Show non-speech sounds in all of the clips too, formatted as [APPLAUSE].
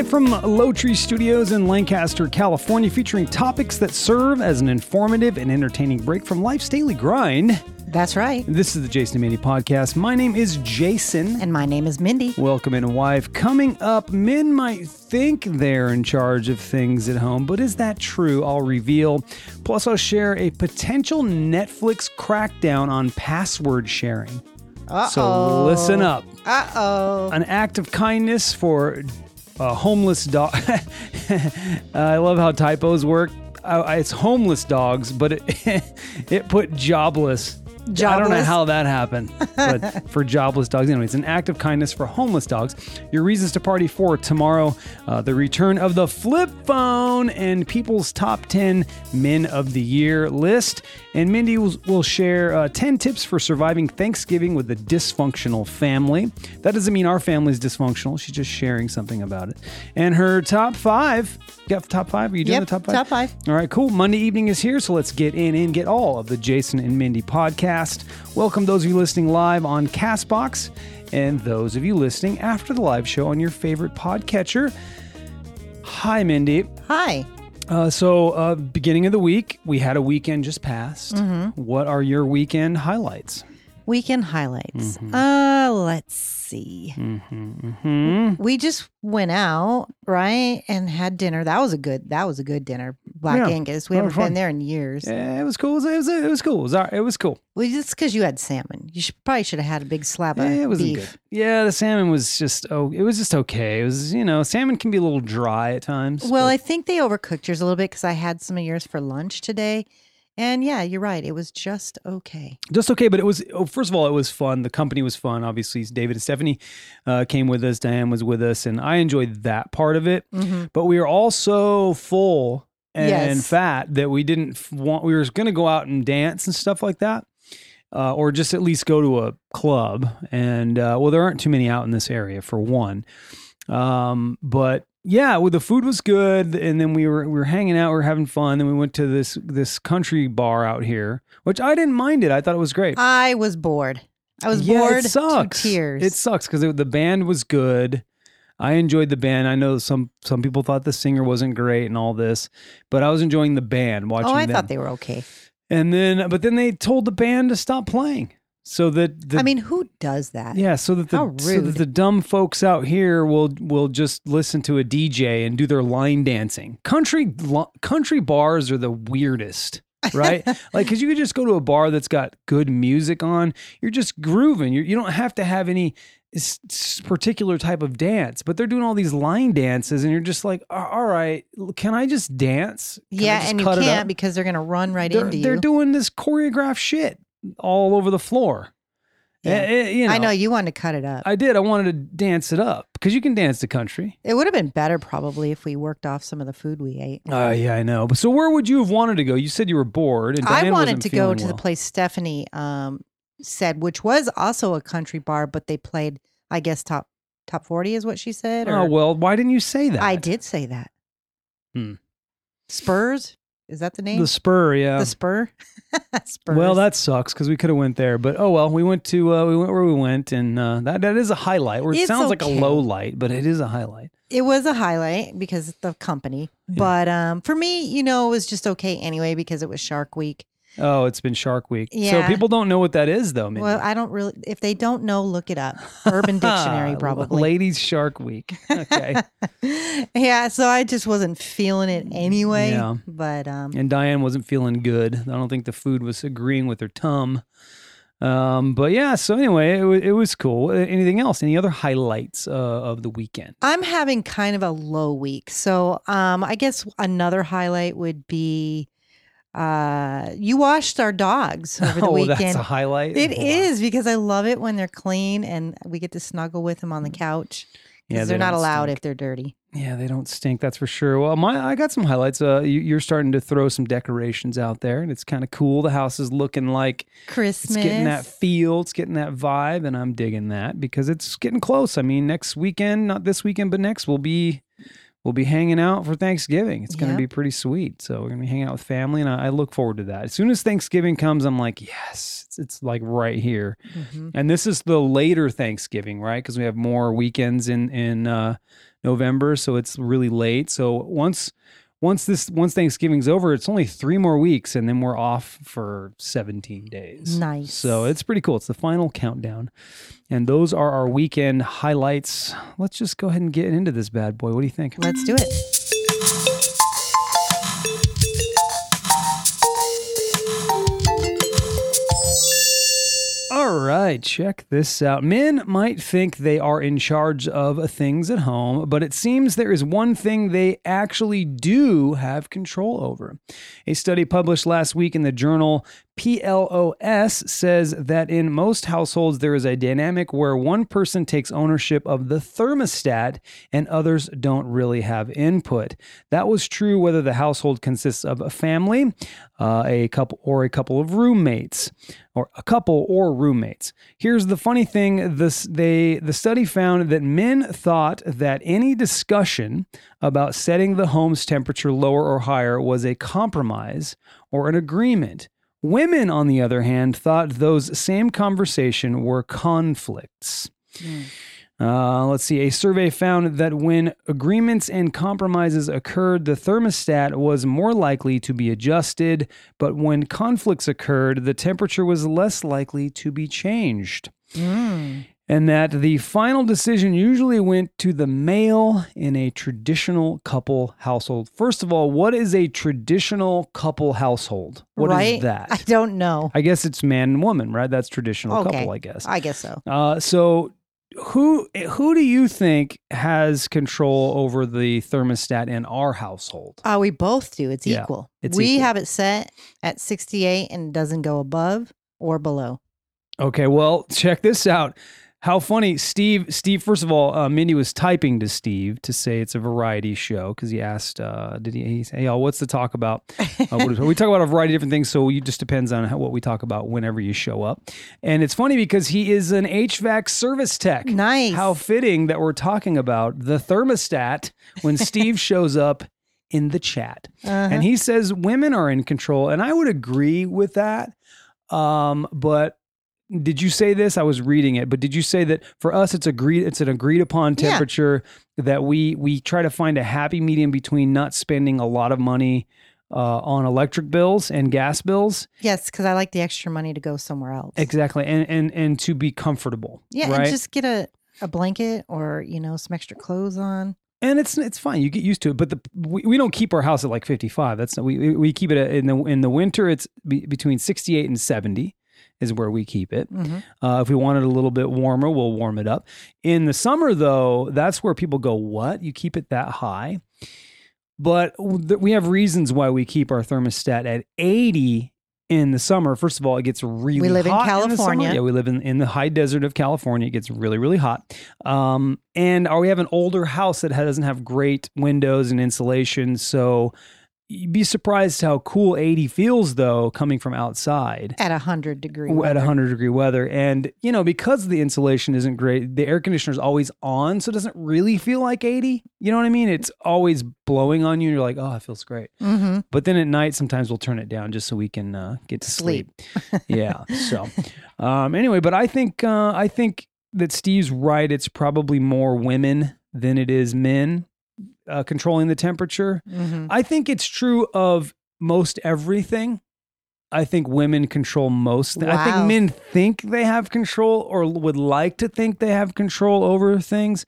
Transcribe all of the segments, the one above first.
Live from Lowtree Studios in Lancaster, California, featuring topics that serve as an informative and entertaining break from life's daily grind. That's right. This is the Jason and Mindy podcast. My name is Jason. And my name is Mindy. Welcome in, wife. Coming up, men might think they're in charge of things at home, but is that true? I'll reveal. Plus, I'll share a potential Netflix crackdown on password sharing. Uh-oh. So listen up. Uh oh. An act of kindness for a homeless dog. [LAUGHS] I love how typos work. Uh, it's homeless dogs, but it [LAUGHS] it put jobless. I don't know how that happened, but [LAUGHS] for jobless dogs. Anyway, it's an act of kindness for homeless dogs. Your reasons to party for tomorrow, uh, the return of the flip phone, and people's top 10 men of the year list. And Mindy will, will share uh, 10 tips for surviving Thanksgiving with a dysfunctional family. That doesn't mean our family is dysfunctional. She's just sharing something about it. And her top five. You got the top five? Are you doing Yep, the top five? top five. All right, cool. Monday evening is here, so let's get in and get all of the Jason and Mindy podcast. Welcome those of you listening live on Castbox and those of you listening after the live show on your favorite podcatcher. Hi, Mindy. Hi. Uh, so, uh, beginning of the week, we had a weekend just passed. Mm-hmm. What are your weekend highlights? Weekend highlights. Mm-hmm. Uh, let's see. We just went out, right, and had dinner. That was a good. That was a good dinner. Black Yeah, Angus. We haven't been there in years. Eh, it was cool. It was, it was, it was cool. It was, it was cool. Well, just because you had salmon, you should probably should have had a big slab of Eh, it wasn't beef. good. Yeah, the salmon was just oh, it was just okay. It was you know, salmon can be a little dry at times. Well, but- I think they overcooked yours a little bit because I had some of yours for lunch today. And yeah, you're right. It was just okay. just okay. But it was oh, first of all, it was fun. The company was fun. Obviously, David and Stephanie uh, came with us. Diane was with us, and I enjoyed that part of it. But we were all so full and Yes. fat that we didn't want. We were going to go out and dance and stuff like that. Uh, or just at least go to a club. And uh, well, there aren't too many out in this area for one. Um, but yeah, well, the food was good, and then we were we were hanging out, we were having fun. Then we went to this this country bar out here, which I didn't mind it. I thought it was great. I was bored. I was yeah, bored it sucks. to tears. It sucks because the band was good. I enjoyed the band. I know some some people thought the singer wasn't great and all this, but I was enjoying the band watching oh, I them. thought they were okay. and then, but then they told the band to stop playing, so that the, I mean, who does that? yeah, so that the so that the dumb folks out here will will just listen to a DJ and do their line dancing. Country lo- country bars are the weirdest. right? [LAUGHS] like, because you could just go to a bar that's got good music on. You're just grooving. You're, you don't have to have any s- particular type of dance, but they're doing all these line dances, and you're just like, all right, can I just dance? Can yeah, just and you can't because they're going to run right they're, into you. they're doing this choreographed shit all over the floor. Yeah. Eh, eh, you I know you wanted to cut it up. I did. I wanted to dance it up because you can dance the country. it would have been better probably if we worked off some of the food we ate. Uh, yeah, I know. But so where would you have wanted to go? You said you were bored, and Diane I wanted to go feeling to the place Stephanie um, said, which was also a country bar, but they played, I guess, top top forty is what she said. Oh well, why didn't you say that? I did say that. Hmm. Spurs is that the name? The Spur, yeah. The Spur. [LAUGHS] Spurs. Well, that sucks because we could have went there, but oh well. We went to uh, we went where we went, and uh, that that is a highlight. Or it It's sounds like a low light, but it is a highlight. it was a highlight because of the company. Yeah. But um, for me, you know, it was just okay anyway because it was Shark Week. Oh, it's been Shark Week, Yeah. so people don't know what that is, though. Mindy. Well, I don't really. If they don't know, look it up. Urban [LAUGHS] Dictionary, probably. Ladies Shark Week. Okay. [LAUGHS] yeah. So I just wasn't feeling it anyway. Yeah. But um, and Diane wasn't feeling good. I don't think the food was agreeing with her tum. Um, but yeah, so anyway, it, wa- it was cool. Anything else? Any other highlights uh, of the weekend? I'm having kind of a low week. So um, I guess another highlight would be uh, you washed our dogs over the [LAUGHS] oh, weekend. that's a highlight. It Wow. is because I love it when they're clean and we get to snuggle with them on the couch Yeah, because they they're not allowed stink. if they're dirty. Yeah, they don't stink. That's for sure. Well, my I got some highlights. Uh, you, you're starting to throw some decorations out there, and it's kind of cool. The house is looking like Christmas. it's getting that feel. It's getting that vibe, and I'm digging that because it's getting close. I mean, next weekend, not this weekend, but next will be we'll be hanging out for Thanksgiving. It's going to be pretty sweet. So we're going to be hanging out with family, and I, I look forward to that. As soon as Thanksgiving comes, I'm like, yes, it's, it's like right here. Mhm. And this is the later Thanksgiving, right? Because we have more weekends in in uh, November, so it's really late. So once once this once Thanksgiving's over, it's only three more weeks, and then we're off for 17 days. Nice. So it's pretty cool. It's the final countdown, and those are our weekend highlights. Let's just go ahead and get into this bad boy. What do you think? Let's do it. All right, check this out. Men might think they are in charge of things at home, but it seems there is one thing they actually do have control over. A study published last week in the journal PLOS says that in most households there is a dynamic where one person takes ownership of the thermostat and others don't really have input. That was true whether the household consists of a family, uh, a couple, or a couple of roommates, or a couple or roommates. Here's the funny thing: this they the study found that men thought that any discussion about setting the home's temperature lower or higher was a compromise or an agreement. Women, on the other hand, thought those same conversation were conflicts. Uh, let's see. A survey found that when agreements and compromises occurred, the thermostat was more likely to be adjusted, but when conflicts occurred, the temperature was less likely to be changed. Mm. And that the final decision usually went to the male in a traditional couple household. First of all, what is a traditional couple household? What is right? that? I don't know. I guess it's man and woman, right? That's traditional Okay. couple, I guess. I guess so. Uh, so who who do you think has control over the thermostat in our household? Uh, we both do. It's Yeah, equal. it's we equal. have it set at 68 and it doesn't go above or below. Okay, well, check this out. How funny, Steve. Steve, first of all, uh, Mindy was typing to Steve to say it's a variety show because he asked, uh, "Did he, he say, hey, y'all, what's the talk about?" Uh, what we talk about a variety of different things, so it just depends on how, what we talk about whenever you show up. And it's funny because he is an HVAC service tech. Nice. How fitting that we're talking about the thermostat when [LAUGHS] Steve shows up in the chat. Uh-huh. And he says women are in control. And I would agree with that. Um, but did you say this? I was reading it, but did you say that for us it's agreed it's an agreed upon Yeah. temperature that we we try to find a happy medium between not spending a lot of money uh, on electric bills and gas bills? yes, because I like the extra money to go somewhere else. Exactly. And and and to be comfortable. yeah, Right. and just get a, a blanket or, you know, some extra clothes on. and it's it's fine. You get used to it. But the we, we don't keep our house at like fifty five. That's not, we we keep it in the in the winter. It's be, between sixty eight and seventy is where we keep it. Mhm. Uh, if we want it a little bit warmer, we'll warm it up. In the summer, though, that's where people go, "What? You keep it that high?" But we have reasons why we keep our thermostat at eighty in the summer. First of all, it gets really we live in hot summer. California. yeah, we live in, in the high desert of California. It gets really, really hot. Um, and uh, we have an older house that ha- doesn't have great windows and insulation. So you'd be surprised how cool 80 feels, though, coming from outside At 100 degree at weather. 100 degree weather. And, you know, because the insulation isn't great, the air conditioner is always on. So it doesn't really feel like 80. You know what I mean? It's always blowing on you. And you're like, oh, it feels great. Mm-hmm. But then at night, sometimes we'll turn it down just so we can uh, get to sleep. yeah. So, um, anyway, but I think uh, I think that Steve's right. It's probably more women than it is men uh, controlling the temperature. Mm-hmm. I think it's true of most everything. I think women control most. thi- I think men think they have control or would like to think they have control over things.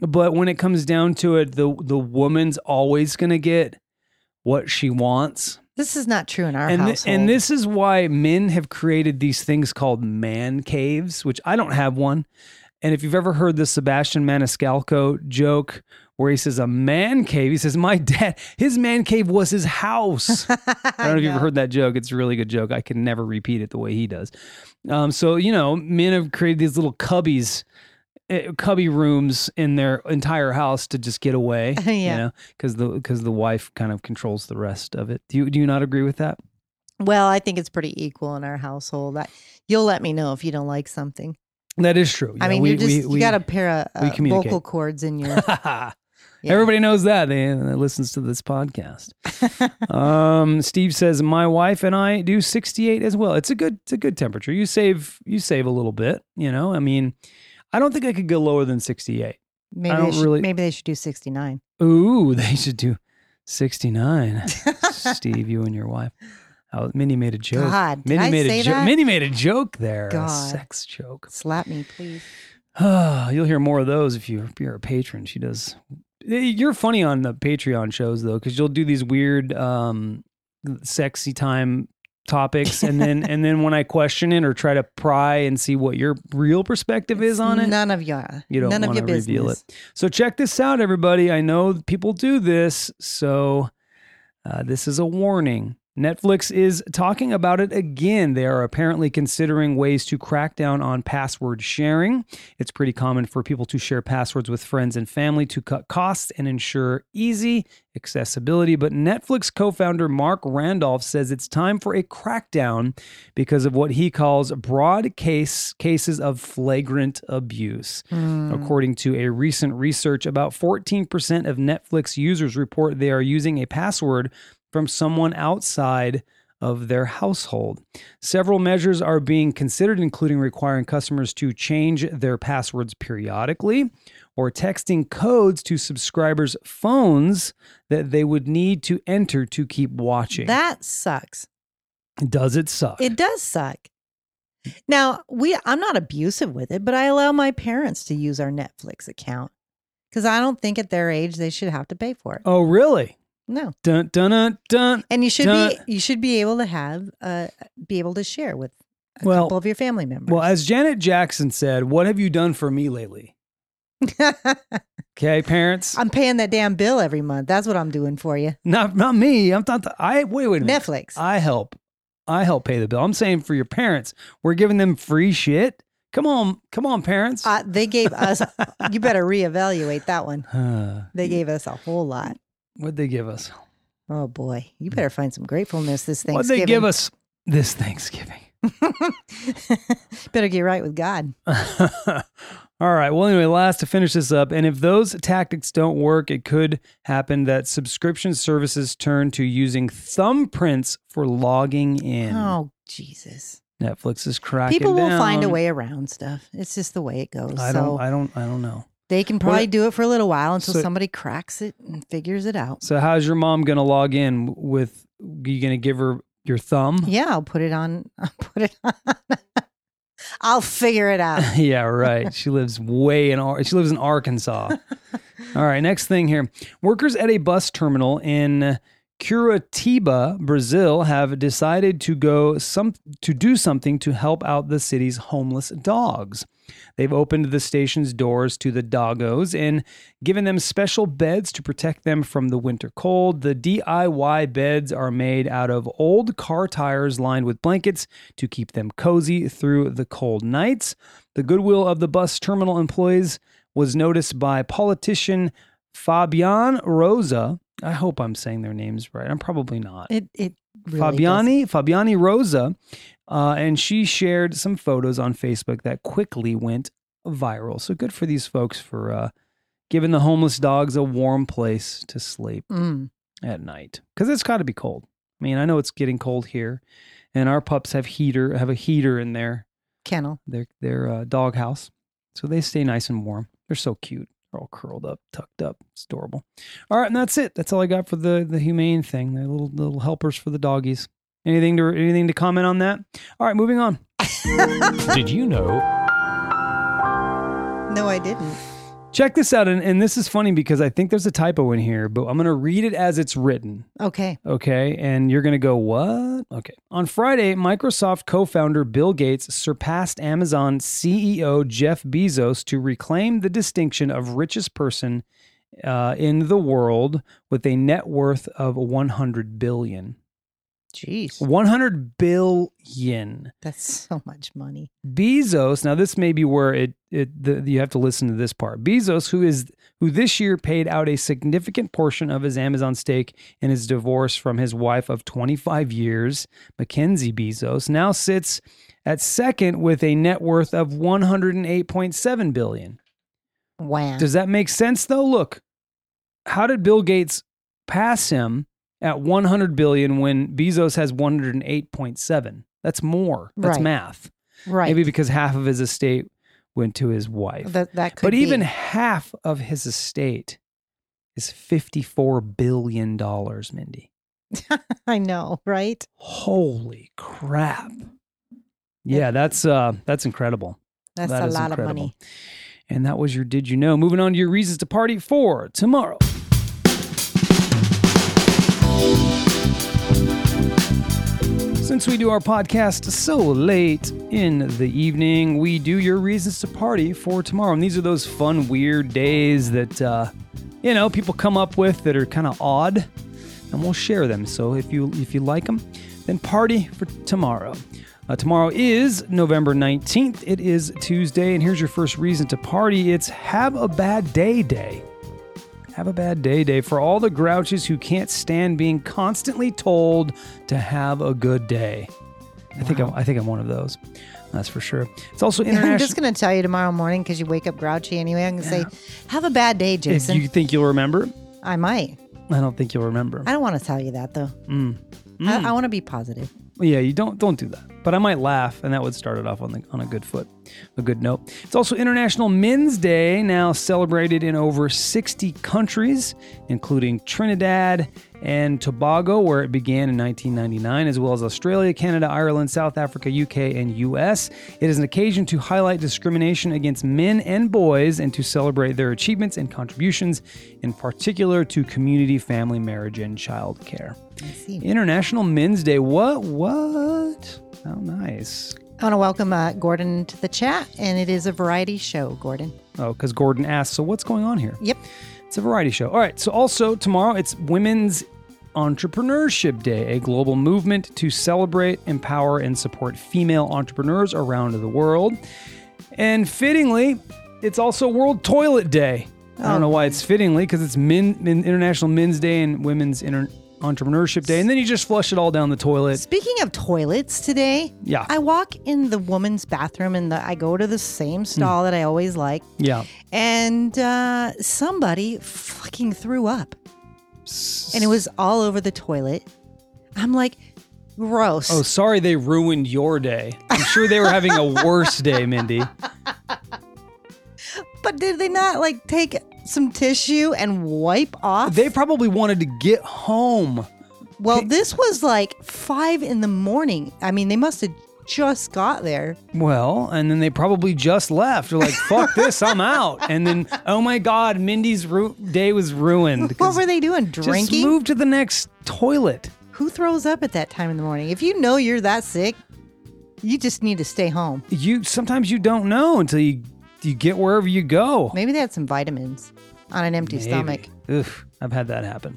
But when it comes down to it, the the woman's always going to get what she wants. This is not true in our And, household. and this is why men have created these things called man caves, which I don't have one. And if you've ever heard the Sebastian Maniscalco joke where he says a man cave, he says, My dad, his man cave was his house. [LAUGHS] I don't know if you've ever heard that joke. It's a really good joke. I can never repeat it the way he does. Um, so, you know, men have created these little cubbies, eh, cubby rooms in their entire house to just get away. [LAUGHS] Yeah. You know, because the, because the wife kind of controls the rest of it. Do you, do you not agree with that? Well, I think it's pretty equal in our household. I, you'll let me know if you don't like something. That is true. I mean, we- just we- you we- got a pair of uh, vocal cords in your [LAUGHS] Yeah. Everybody knows that. They, that listens to this podcast. [LAUGHS] um, Steve says my wife and I do 68 as well. It's a good it's a good temperature. You save you save a little bit, you know? I mean, I don't think I could go lower than 68. Maybe they should, really- maybe they should do 69. Ooh, [LAUGHS] they should do 69. [LAUGHS] Steve, you and your wife. Oh, Minnie made a joke. God, did Minnie I made say a joke. Minnie made a joke there. A God. sex joke. Slap me, please. [SIGHS] You'll hear more of those if, you, if you're a patron. She does. You're funny on the Patreon shows though, because you'll do these weird, um, sexy time topics, and then and then when I question it or try to pry and see what your real perspective is on it, None of your, you don't none of want your to business. reveal it. So check this out, everybody. I know people do this, so uh, this is a warning. Netflix is talking about it again. They are apparently considering ways to crack down on password sharing. It's pretty common for people to share passwords with friends and family to cut costs and ensure easy accessibility. But Netflix co founder Marc Randolph says it's time for a crackdown because of what he calls broad case cases of flagrant abuse. Hmm. According to a recent research, about 14% of Netflix users report they are using a password from someone outside of their household. Several measures are being considered, including requiring customers to change their passwords periodically or texting codes to subscribers' phones that they would need to enter to keep watching. That sucks. Does it suck? It does suck. Now, we I'm not abusive with it, but I allow my parents to use our Netflix account cuz I don't think at their age they should have to pay for it. oh, really? No. Dun dun dun dun. And you should Dun- be you should be able to have uh be able to share with a Well- couple of your family members. Well, as Janet Jackson said, what have you done for me lately? [LAUGHS] Okay, parents. I'm paying that damn bill every month. That's what I'm doing for you. not not me. I'm not. The, I wait. Wait a minute. Netflix. I help. I help pay the bill. I'm saying for your parents, we're giving them free shit. Come on, come on, parents. Uh, they gave us. [LAUGHS] you better reevaluate that one. [SIGHS] They gave us a whole lot. What'd they give us? Oh boy, you better find some gratefulness this Thanksgiving. What'd they give us this Thanksgiving? [LAUGHS] better get right with God. [LAUGHS] All right. Well, anyway, last to finish this up, and if those tactics don't work, it could happen that subscription services turn to using thumbprints for logging in. Oh Jesus! Netflix is cracking People will find a way around stuff. It's just the way it goes. I so don't. I don't. I don't know. They can probably What- do it for a little while until So- somebody cracks it and figures it out. So, how's your mom gonna log in with? You gonna give her your thumb? Yeah, I'll put it on. [LAUGHS] I'll put it on. I'll figure it out. [LAUGHS] yeah, right. She lives way in she lives in Arkansas. [LAUGHS] All right, next thing here. Workers at a bus terminal in Curitiba, Brazil have decided to go some to do something to help out the city's homeless dogs. They've opened the station's doors to the doggos and given them special beds to protect them from the winter cold. The DIY beds are made out of old car tires lined with blankets to keep them cozy through the cold nights. The goodwill of the bus terminal employees was noticed by politician Fabian Rosa. I hope I'm saying their names right. I'm probably not. It it really Fabiani Fabiani Rosa, uh, and she shared some photos on Facebook that quickly went viral. So good for these folks for uh, giving the homeless dogs a warm place to sleep. Mm. at night because it's got to be cold. I mean, I know it's getting cold here, and our pups have heater have a heater in their Kennel. their their uh, dog house, so they stay nice and warm. They're so cute. They're all curled up, tucked up. It's adorable. All right, and that's it. That's all I got for the the humane thing. The little little helpers for the doggies. Anything to anything to comment on that? All right, moving on. [LAUGHS] Did you know No, I didn't. Check this out, and, and this is funny because I think there's a typo in here, but I'm gonna read it as it's written. Okay. Okay. And you're going to go, what? Okay. On Friday, Microsoft co founder Bill Gates surpassed Amazon CEO Jeff Bezos to reclaim the distinction of richest person uh, in the world with a net worth of 100 billion. Jeez. 100 billion. That's so much money. Bezos, now this may be where it, it the, you have to listen to this part. Bezos, who is who this year paid out a significant portion of his Amazon stake in his divorce from his wife of 25 years, Mackenzie Bezos, now sits at second with a net worth of 108.7 billion. Wow. Does that make sense though? Look, how did Bill Gates pass him at 100 billion when Bezos has 108.7? That's more. That's Right. math. Right. Maybe because half of his estate went to his wife. that that could but be. even half of his estate is 54 billion dollars, Mindy. [LAUGHS] I know, right? Holy crap. Yeah, that's uh that's incredible. That's That a lot incredible. of money. And that was your Did You Know? Moving on to your reasons to party for tomorrow. Since we do our podcast so late in the evening, we do your reasons to party for tomorrow. And these are those fun, weird days that, uh, you know, people come up with that are kind of odd, and we'll share them. So if you if you like them, then party for tomorrow. Uh, tomorrow is November 19th. It is Tuesday, and here's your first reason to party it's Have a Bad Day Day. Have a bad day day for all the grouches who can't stand being constantly told to have a good day. I think I'm, I think I'm one of those. That's for sure. It's also international. [LAUGHS] I'm just going to tell you tomorrow morning because you wake up grouchy anyway. I'm going to say, have a bad day, if Jason. you think you'll remember, I might. I don't think you'll remember. I don't want to tell you that though. Mm. I, I want to be positive. Yeah, you don't don't do that. But I might laugh, and that would start it off on the on a good foot, a good note. It's also International Men's Day, now celebrated in over 60 countries, including Trinidad and Tobago, where it began in 1999, as well as Australia, Canada, Ireland, South Africa, UK, and US. It is an occasion to highlight discrimination against men and boys and to celebrate their achievements and contributions, in particular to community, family, marriage, and child care. International Men's Day. What? What? How nice. I want to welcome uh, Gordon to the chat, and it is a variety show, Gordon. Oh, because Gordon asked, so what's going on here? Yep. It's a variety show. All right. So, also tomorrow, it's Women's Entrepreneurship Day, a global movement to celebrate, empower, and support female entrepreneurs around the world. And fittingly, it's also World Toilet Day. I don't know why it's fittingly because it's men, men, International Men's Day and Women's Inter- Entrepreneurship Day. And then you just flush it all down the toilet. Speaking of toilets today, Yeah. I walk in the woman's bathroom and the, I go to the same stall that I always like, Yeah. and uh, somebody fucking threw up, and it was all over the toilet. I'm like, gross. Oh, sorry they ruined your day. I'm sure they were having a worse day, Mindy. [LAUGHS] But did they not like take some tissue and wipe off? They probably wanted to get home. well, this was like five in the morning. I mean, they must have just got there. Well, and then they probably just left. They're like, fuck this, [LAUGHS] I'm out. And then, oh my God, Mindy's ru- day was ruined. What were they doing? Drinking? Just move to the next toilet. Who throws up at that time in the morning? If you know you're that sick, you just need to stay home. You Sometimes you don't know until you, you get wherever you go. Maybe they had some vitamins on an empty Maybe. stomach. Oof, I've had that happen.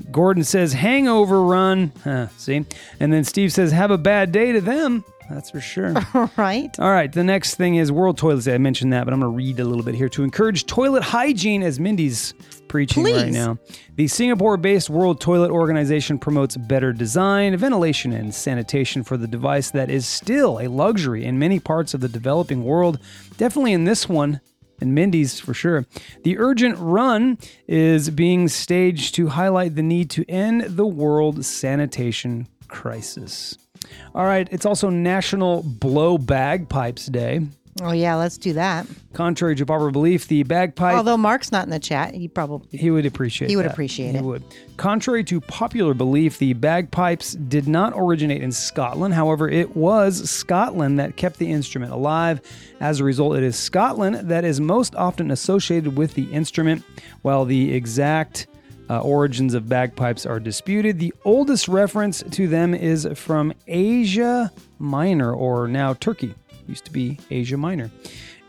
[LAUGHS] Gordon says, hangover run. Huh, see? And then Steve says, have a bad day to them. That's for sure. [LAUGHS] right? All right, the next thing is World Toilet Day. I mentioned that, but I'm going to read a little bit here to encourage toilet hygiene as Mindy's preaching right now. The Singapore based World Toilet Organization promotes better design, ventilation, and sanitation for the device that is still a luxury in many parts of the developing world. Definitely in this one, and Mindy's for sure. The urgent run is being staged to highlight the need to end the world sanitation crisis. All right, it's also National Blow Bagpipes Day. Oh, yeah, let's do that. Contrary to popular belief, the bagpipe Although Mark's not in the chat, he probably. he would appreciate it. He would that. appreciate he it. would. Contrary to popular belief, the bagpipes did not originate in Scotland. However, it was Scotland that kept the instrument alive. As a result, it is Scotland that is most often associated with the instrument, while the exact uh, origins of bagpipes are disputed. The oldest reference to them is from Asia Minor, or now Turkey. Used to be Asia Minor.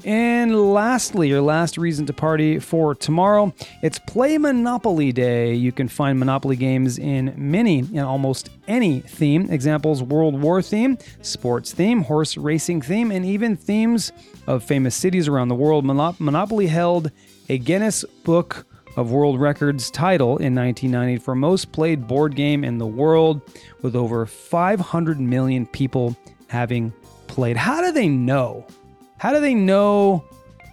And lastly, your last reason to party for tomorrow, it's Play Monopoly Day. You can find Monopoly games in many and almost any theme. Examples World War theme, sports theme, horse racing theme, and even themes of famous cities around the world. Monop- Monopoly held a Guinness Book of World Records title in 1990 for most played board game in the world, with over 500 million people having played. How do they know? How do they know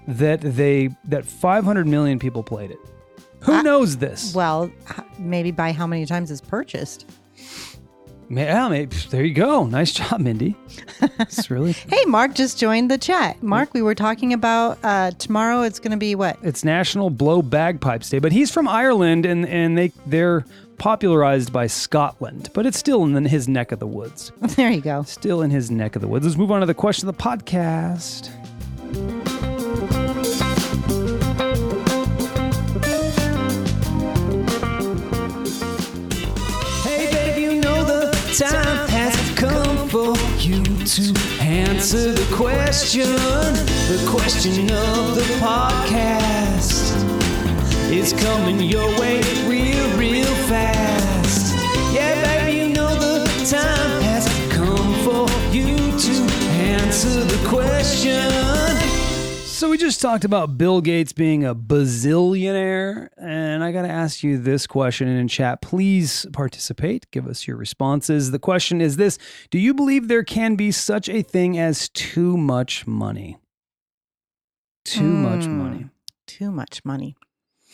that they that 500 million people played it? Who I- knows this? Well, maybe by how many times it's purchased. Yeah, maybe, there you go. Nice job, Mindy. [LAUGHS] It's really Hey, Mark just joined the chat. Mark, we were talking about uh, tomorrow. It's going to be what? it's National Blow Bagpipes Day, but he's from Ireland and and they they're popularized by Scotland, but it's still in his neck of the woods. [LAUGHS] There you go. Still in his neck of the woods. Let's move on to the question of the podcast. Time has come for you to answer the question. The question of the podcast is coming your way real, real fast. Yeah, baby, you know the time has come for you to answer the question. So we just talked about Bill Gates being a bazillionaire, and I got to ask you this question in chat. Please participate. Give us your responses. The question is this: Do you believe there can be such a thing as too much money? Too much Hmm. money. Too much money.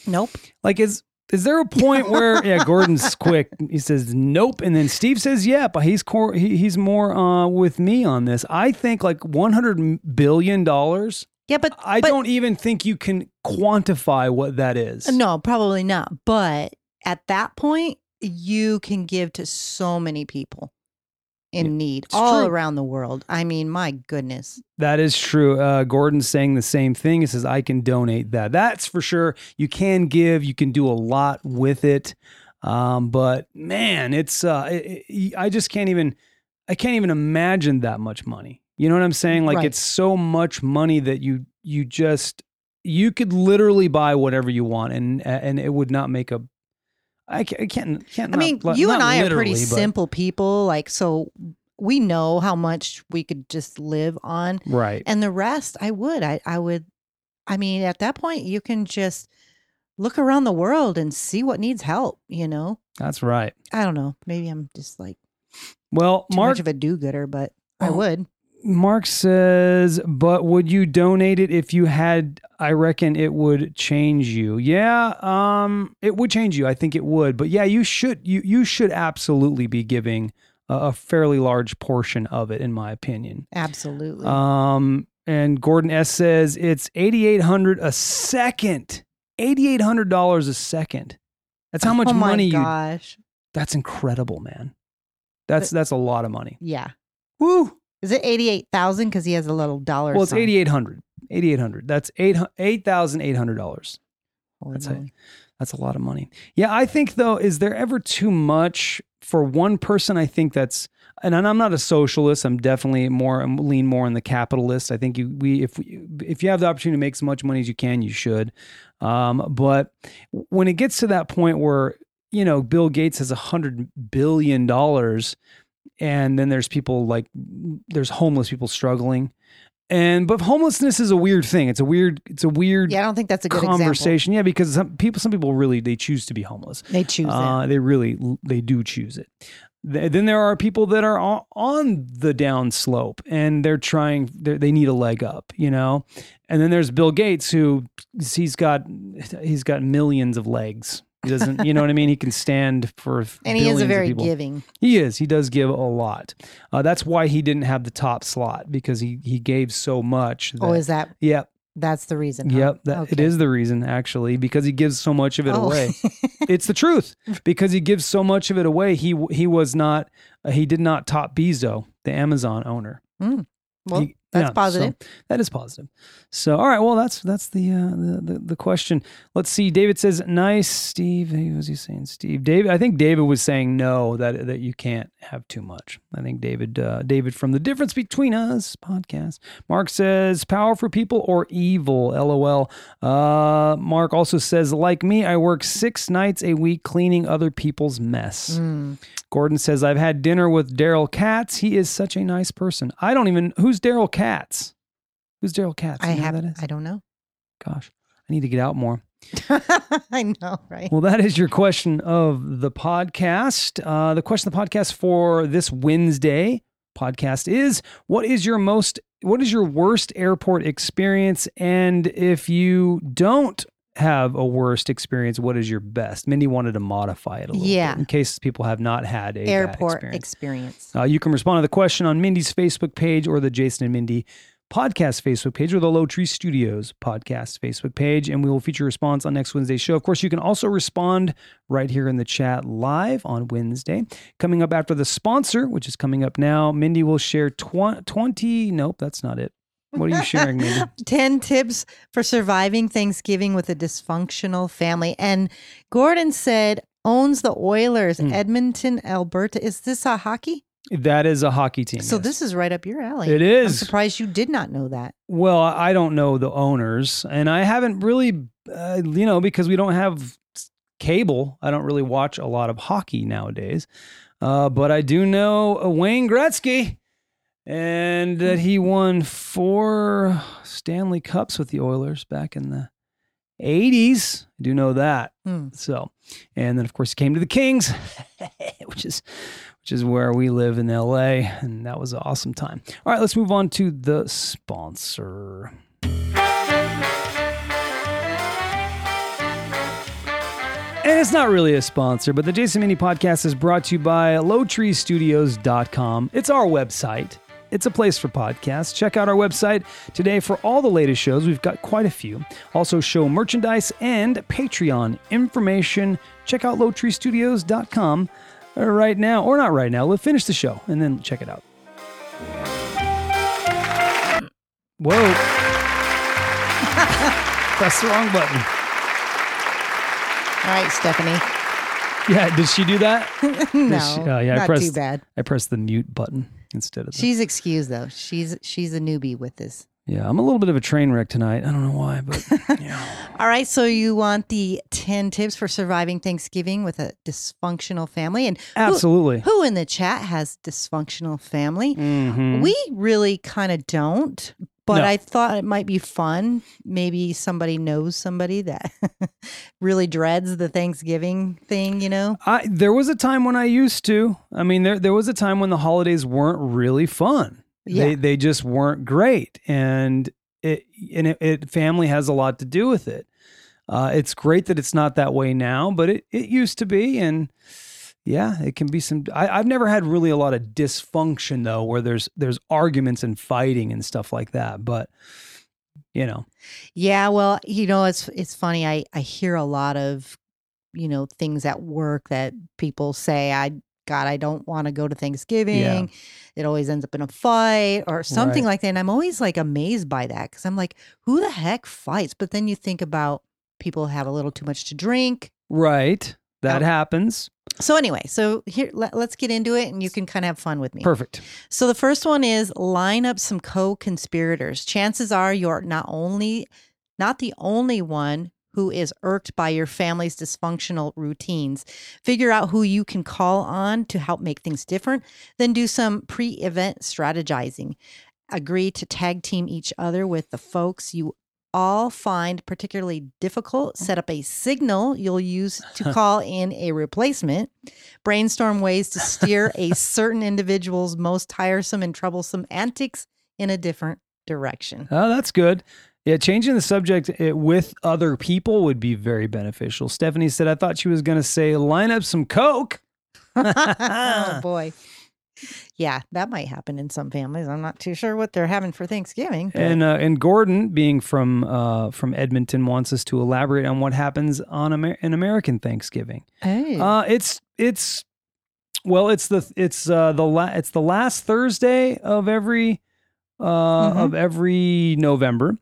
Nope. Like, is is there a point where [LAUGHS] yeah, Gordon's quick. He says nope, and then Steve says yeah, but he's cor- he, he's more uh, with me on this. I think like one hundred billion dollars. Yeah, but I but- don't even think you can quantify what that is. No, probably not. But at that point, you can give to so many people in need all true. around the world. I mean, my goodness. That is true. Uh, Gordon's saying the same thing. He says, I can donate that. That's for sure. You can give, you can do a lot with it. Um, but man, it's, uh, it, it- I just can't even, I can't even imagine that much money. You know what I'm saying? Like Right. it's so much money that you, you just, you could literally buy whatever you want and, and it would not make a, I can't, I can't, I mean, not- you not and I are pretty but- simple people. Like, so we know how much we could just live on. Right. And the rest, I would. I, I would. I mean, at that point, you can just look around the world and see what needs help, you know? That's right. I don't know. Maybe I'm just like Well, too Mark, much of a do gooder, but I Oh. would. Mark says, but would you donate it if you had I reckon it would change you. Yeah, um it would change you. I think it would. But yeah, you should you you should absolutely be giving a, a fairly large portion of it in my opinion. Absolutely. Um and Gordon S says it's 8800 a second. $8800 a second. That's how much money. You. Oh my money you gosh. That's incredible, man. That's that's a lot of money. Yeah. Woo! Is it 88,000 because he has a little dollar Well, it's sign? eighty eight hundred. Eighty eight hundred. That's eight eight thousand eight hundred dollars. That's it. moly. That's a lot of money. Yeah, I think though, is there ever too much for one person? I think that's, and I'm not a socialist. I'm definitely more I'm lean more on the capitalist. I think you we if we, if you have the opportunity to make as much money as you can, you should. Um, but when it gets to that point where you know Bill Gates has a hundred billion dollars, and then there's people like there's homeless people struggling. And but homelessness is a weird thing. It's a weird. It's a weird Yeah, I don't think that's a good example. conversation. Yeah, because some people, some people really they choose to be homeless. They choose Uh, that. they really they do choose it. Th- Then there are people that are on, on the down slope and they're trying. They're, they need a leg up, you know. And then there's Bill Gates who he's got he's got millions of legs. He doesn't, you know what I mean? He can stand for And he is a very giving. He is. He does give a lot. Uh, that's why he didn't have the top slot because he he gave so much. Oh, is that Yep. that's the reason? huh? Yep, that, Okay. is the reason actually because he gives so much of it Oh. away. [LAUGHS] it's the truth because he gives so much of it away. He he was not uh, he did not top Bezos, the Amazon owner. well, He- that's yeah, positive. so that is positive. So all right, well that's that's the uh, the, the the question. Let's see. David says nice. Steve, what was he saying? Steve, David. I think David was saying no that that you can't have too much. I think David uh, David from the difference between us podcast. Mark says power for people or evil. LOL. Uh, Mark also says like me, I work six nights a week cleaning other people's mess. Mm. Gordon says, I've had dinner with Daryl Katz. He is such a nice person. I don't even, who's Daryl Katz? Who's Daryl Katz? I You know who have. that is? I don't know. Gosh, I need to get out more. [LAUGHS] I know, right? Well, that is your question of the podcast. Uh, the question of the podcast for this Wednesday podcast is what is your most what is your worst airport experience and if you don't have a worst experience, what is your best? Mindy wanted to modify it a little Yeah. bit in case people have not had a bad Airport experience. experience. Uh, you can respond to the question on Mindy's Facebook page or the Jason and Mindy podcast Facebook page or the Lowtree Studios podcast Facebook page, and we will feature a response on next Wednesday's show. Of course, you can also respond right here in the chat live on Wednesday. Coming up after the sponsor, which is coming up now, Mindy will share tw- 20. Nope, that's not it. What are you sharing, Mindy? [LAUGHS] 10 tips for surviving Thanksgiving with a dysfunctional family. And Gordon said owns the Oilers, Hmm. Edmonton, Alberta. Is this a hockey? That is a hockey team. So yes. this is right up your alley. It is. I'm surprised you did not know that. Well, I don't know the owners, and I haven't really, uh, you know, because we don't have cable. I don't really watch a lot of hockey nowadays. Uh, but I do know uh, Wayne Gretzky, and that he won four Stanley Cups with the Oilers back in the '80s. I do know that. Hmm. So, and then of course he came to the Kings, [LAUGHS] which is which is where we live in LA, and that was an awesome time. All right, let's move on to the sponsor. And it's not really a sponsor, but the Jason Mindy podcast is brought to you by lowtreestudios.com. It's our website. It's a place for podcasts. Check out our website today for all the latest shows. We've got quite a few. Also, show merchandise and Patreon information. Check out lowtreestudios.com right now, or not right now. Let's finish the show and then check it out. Whoa. [LAUGHS] Press the wrong button. All right, Stephanie. Yeah, did she do that? [LAUGHS] no, she- oh, yeah, I not pressed- too bad. I pressed the mute button instead of the. She's excused though. She's she's a newbie with this. Yeah, I'm a little bit of a train wreck tonight. I don't know why, but [LAUGHS] yeah. All right, so you want the 10 tips for surviving Thanksgiving with a dysfunctional family and who- absolutely. who in the chat has dysfunctional family? Mhm. We really kind of don't, but No. I thought it might be fun. Maybe somebody knows somebody that [LAUGHS] really dreads the Thanksgiving thing, you know? I there was a time when I used to. I mean, there there was a time when the holidays weren't really fun. They Yeah. they just weren't great, and it and it, it family has a lot to do with it. Uh, it's great that it's not that way now, but it it used to be, and yeah, it can be some. I, I've never had really a lot of dysfunction though, where there's there's arguments and fighting and stuff like that. But you know, Yeah, well, you know, it's it's funny. I I hear a lot of, you know, things at work that people say, "I God, I don't want to go to Thanksgiving." It always ends up in a fight or something Right. like that. And I'm always like amazed by that because I'm like, who the heck fights? But then you think about people have a little too much to drink. right? That happens. So anyway, so here let, let's get into it, and you can kind of have fun with me. Perfect. So the first one is line up some co-conspirators. Chances are you're not only not the only one who is irked by your family's dysfunctional routines. Figure out who you can call on to help make things different, then do some pre-event strategizing. Agree to tag team each other with the folks you all find particularly difficult. Set up a signal you'll use to [LAUGHS] call in a replacement brainstorm ways to steer a certain individual's most tiresome and troublesome antics in a different direction. Oh, that's good. Yeah, changing the subject eh, with other people would be very beneficial. Stephanie said, I thought she was going to say, line up some Coke. [LAUGHS] oh boy. Yeah, that might happen in some families. I'm not too sure what they're having for Thanksgiving. but- And uh, and Gordon, being from uh, from Edmonton, wants us to elaborate on what happens on Amer- an American Thanksgiving. Hey. Uh, it's it's well, it's the it's uh, the la- it's the last Thursday of every uh, Mhm. of every November.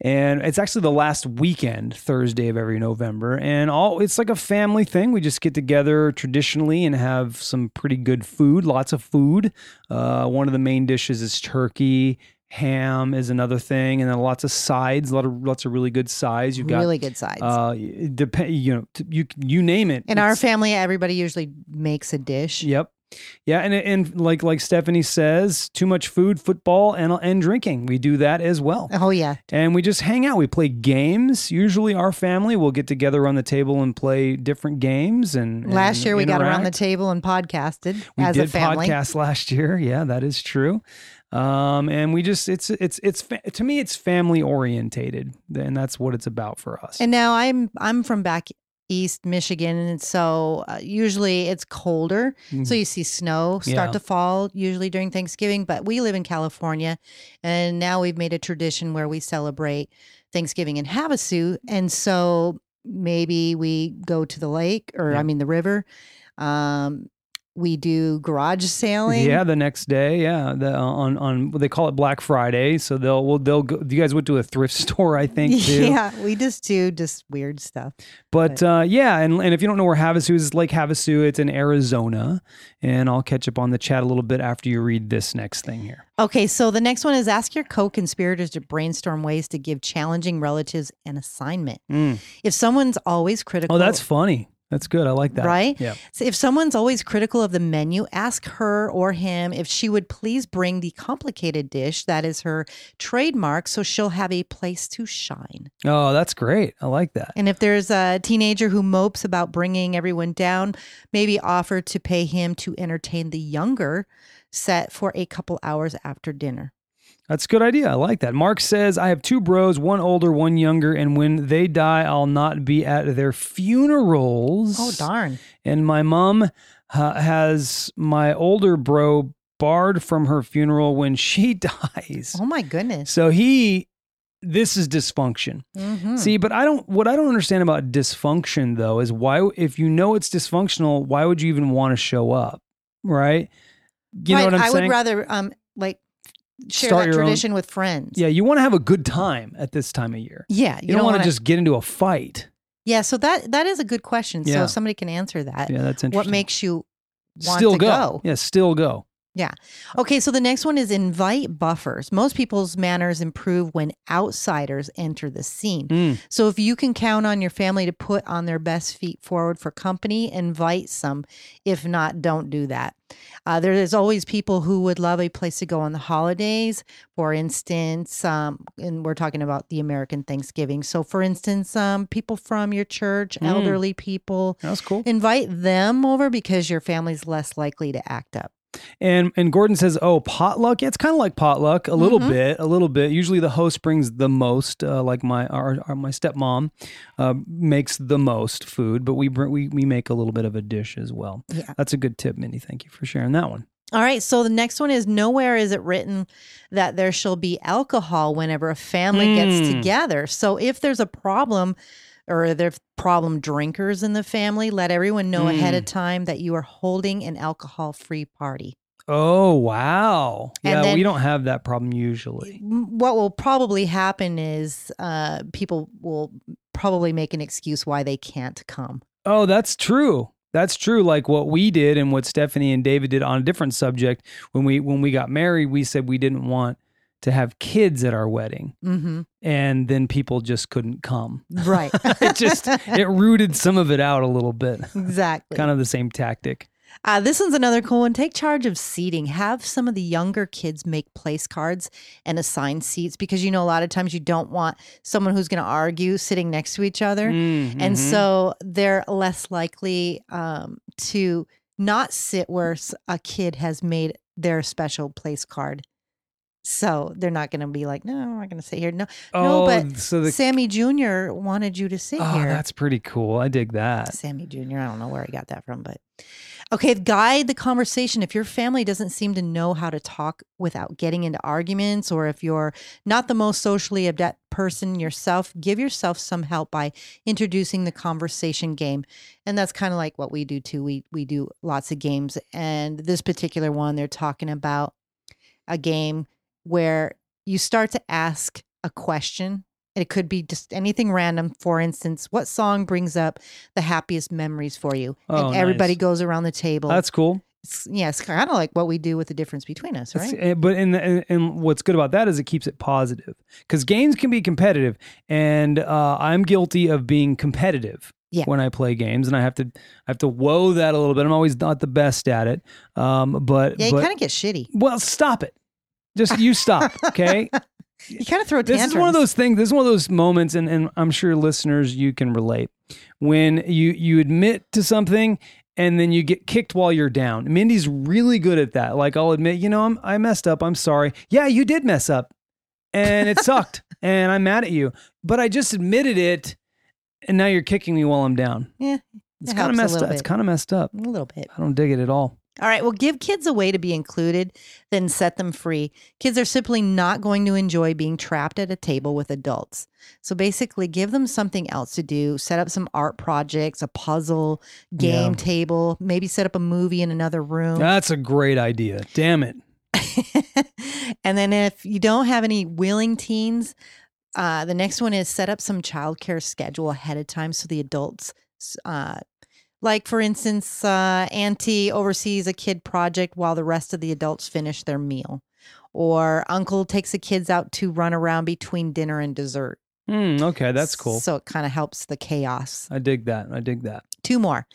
And it's actually the last weekend Thursday of every November, and all it's like a family thing. We just get together traditionally and have some pretty good food, lots of food. Uh, one of the main dishes is turkey, ham is another thing, and then lots of sides, a lot of lots of really good sides. You've got really good sides. uh, depend, you know, t- you you name it. in our family, everybody usually makes a dish. Yep. Yeah, and and like like Stephanie says, too much food, football, and and drinking. We do that as well, Oh yeah. and we just hang out. We play games. Usually, our family will get together on the table and play different games. And Last and year we got around the table and podcasted We as did a family. podcast last year. Yeah, that is true. Um, and we just it's it's it's to me it's family orientated, and that's what it's about for us. And now I'm I'm from back east Michigan, and so uh, usually it's colder, so you see snow start. Yeah. to fall usually during Thanksgiving. But we live in California, and now we've made a tradition where we celebrate Thanksgiving in Havasu, and so maybe we go to the lake or Yeah. I mean the river. Um, we do garage sailing. Yeah, the next day, yeah, the, uh, on on they call it Black Friday, so they'll well they'll go. You guys went to a thrift [LAUGHS] store, I think, [LAUGHS] too. Yeah, we just do just weird stuff. But uh, yeah, and, and if you don't know where Havasu is, it's Lake Havasu. It's in Arizona, and I'll catch up on the chat a little bit after you read this next thing here. Okay, so the next one is ask your co-conspirators to brainstorm ways to give challenging relatives an assignment. If someone's always critical, Oh, that's funny. That's good. I like that. right. Yeah. So if someone's always critical of the menu, ask her or him if she would please bring the complicated dish that is her trademark, so she'll have a place to shine. Oh, that's great. I like that. And if there's a teenager who mopes about bringing everyone down, maybe offer to pay him to entertain the younger set for a couple hours after dinner. That's a good idea. I like that. Mark says, I have two bros, one older, one younger, and when they die, I'll not be at their funerals. Oh, darn. And my mom uh, has my older bro barred from her funeral when she [LAUGHS] dies. Oh, my goodness. So he, this is dysfunction. Mhm. See, but I don't, what I don't understand about dysfunction though is why, if you know it's dysfunctional, why would you even want to show up? Right? You know what I'm I saying? I would rather um like share Start that your own- tradition with friends. yeah, you want to have a good time at this time of year. Yeah. You, don't, want to just get into a fight. Yeah, so that that is a good question. Yeah. So if somebody can answer that. Yeah, that's interesting. What makes you want still to go. go? Yeah, still go. Okay, so the next one is invite buffers. Most people's manners improve when outsiders enter the scene. Mm. So if you can count on your family to put on their best feet forward for company, invite some. If not, don't do that. Uh, there is always people who would love a place to go on the holidays. For instance, um, and we're talking about the American Thanksgiving. So, for instance, um, people from your church, Mm. elderly people, That's cool. invite them over because your family's less likely to act up. And and Gordon says, "Oh, potluck. Yeah, it's kind of like potluck, a little Mhm. bit, a little bit. Usually, the host brings the most. Uh, like my our, our my stepmom uh, makes the most food, but we bring we we make a little bit of a dish as well. Yeah. That's a good tip, Mindy. Thank you for sharing that one. All right. So the next one is nowhere is it written that there shall be alcohol whenever a family gets Mm. together. So if there's a problem or there's problem drinkers in the family, let everyone know ahead Mm. of time that you are holding an alcohol free party. Oh wow! And Yeah, then- we don't have that problem usually. What will probably happen is uh, people will probably make an excuse why they can't come. Oh, that's true. That's true. Like what we did and what Stephanie and David did on a different subject when we when we got married, we said we didn't want to have kids at our wedding, hmm and then people just couldn't come. Right. [LAUGHS] it just it rooted some of it out a little bit. exactly. kind of the same tactic. Uh, this one's another cool one. Take charge of seating. Have some of the younger kids make place cards and assign seats because you know a lot of times you don't want someone who's going to argue sitting next to each other, Mm, and so they're less likely um, to not sit where a kid has made their special place card. So they're not going to be like, no, I'm not going to sit here. No, no, oh, but so the Sammy Jr. wanted you to sit oh, here. that's pretty cool. I dig that. Sammy Jr. I don't know where I got that from, but okay, guide the conversation. If your family doesn't seem to know how to talk without getting into arguments, or if you're not the most socially adept person yourself, give yourself some help by introducing the conversation game. And that's kind of like what we do too. We we do lots of games, and this particular one, they're talking about a game where you start to ask a question. It could be just anything random. For instance, what song brings up the happiest memories for you? Oh, and everybody nice. goes around the table. That's cool. It's- yeah, it's kind of like what we do with the difference between us, right? eh, But in the, and, and what's good about that is it keeps it positive because games can be competitive, and uh, I'm guilty of being competitive. Yeah. When I play games, and I have to, I have to woe that a little bit. I'm always not the best at it, um, but Yeah, you kind of get shitty. well, stop it. Just you stop, [LAUGHS] okay? You kind of throw this is one of those things. This is one of those moments, and, and I'm sure listeners you can relate when you you admit to something and then you get kicked while you're down. Mindy's really good at that. Like I'll admit, you know, I'm I messed up. I'm sorry. Yeah, you did mess up. And it sucked. [LAUGHS] and I'm mad at you. But I just admitted it and now you're kicking me while I'm down. Yeah, It's kind of messed up. It's kind of messed up. a little bit. I don't dig it at all. All right, well, give kids a way to be included, then set them free. Kids are simply not going to enjoy being trapped at a table with adults. So basically, give them something else to do. Set up some art projects, a puzzle, game Yeah. table, maybe set up a movie in another room. That's a great idea. Damn it. [LAUGHS] and then if you don't have any willing teens, uh, the next one is set up some childcare schedule ahead of time so the adults, uh, like for instance, uh, Auntie oversees a kid project while the rest of the adults finish their meal, or Uncle takes the kids out to run around between dinner and dessert. Hmm, okay, that's cool. So it kind of helps the chaos. I dig that. I dig that. Two more.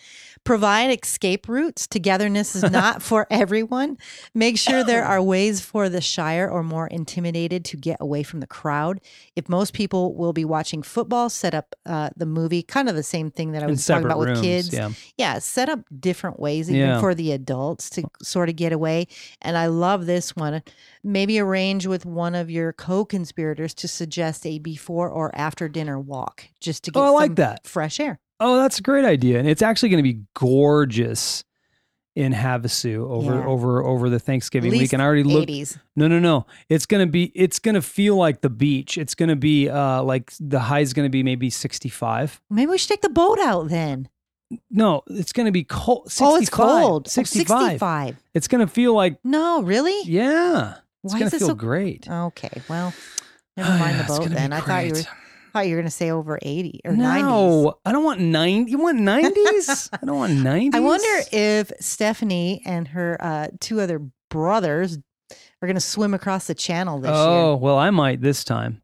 Provide escape routes. Togetherness is [LAUGHS] not for everyone. Make sure there are ways for the shy or more intimidated to get away from the crowd. If most people will be watching football, set up uh, the movie, kind of the same thing that I was talking about rooms. with kids. Yeah. Yeah, set up different ways even Yeah. for the adults to sort of get away. And I love this one. Maybe arrange with one of your co-conspirators to suggest a before or after dinner walk just to get Oh, I like some that. fresh air. Oh, that's a great idea. And it's actually going to be gorgeous in Havasu over Yeah. over over the Thanksgiving week. And I already looked 80s. No, no, no. It's gonna be. It's gonna feel like the beach. It's gonna be uh like the high is gonna be maybe sixty five. Maybe we should take the boat out then. No, it's gonna be cold. 65, oh, it's cold. Oh, 65. 65. It's gonna feel like No, really? yeah. It's Why gonna is it feel so- great. Okay. Well, never [SIGHS] mind the boat then. I thought you were. Thought you were going to say over 80 or 90s. No, I don't want 90. You want nineties? [LAUGHS] I don't want nineties. I wonder if Stephanie and her uh, two other brothers are going to swim across the channel this year. Oh well, I might this time.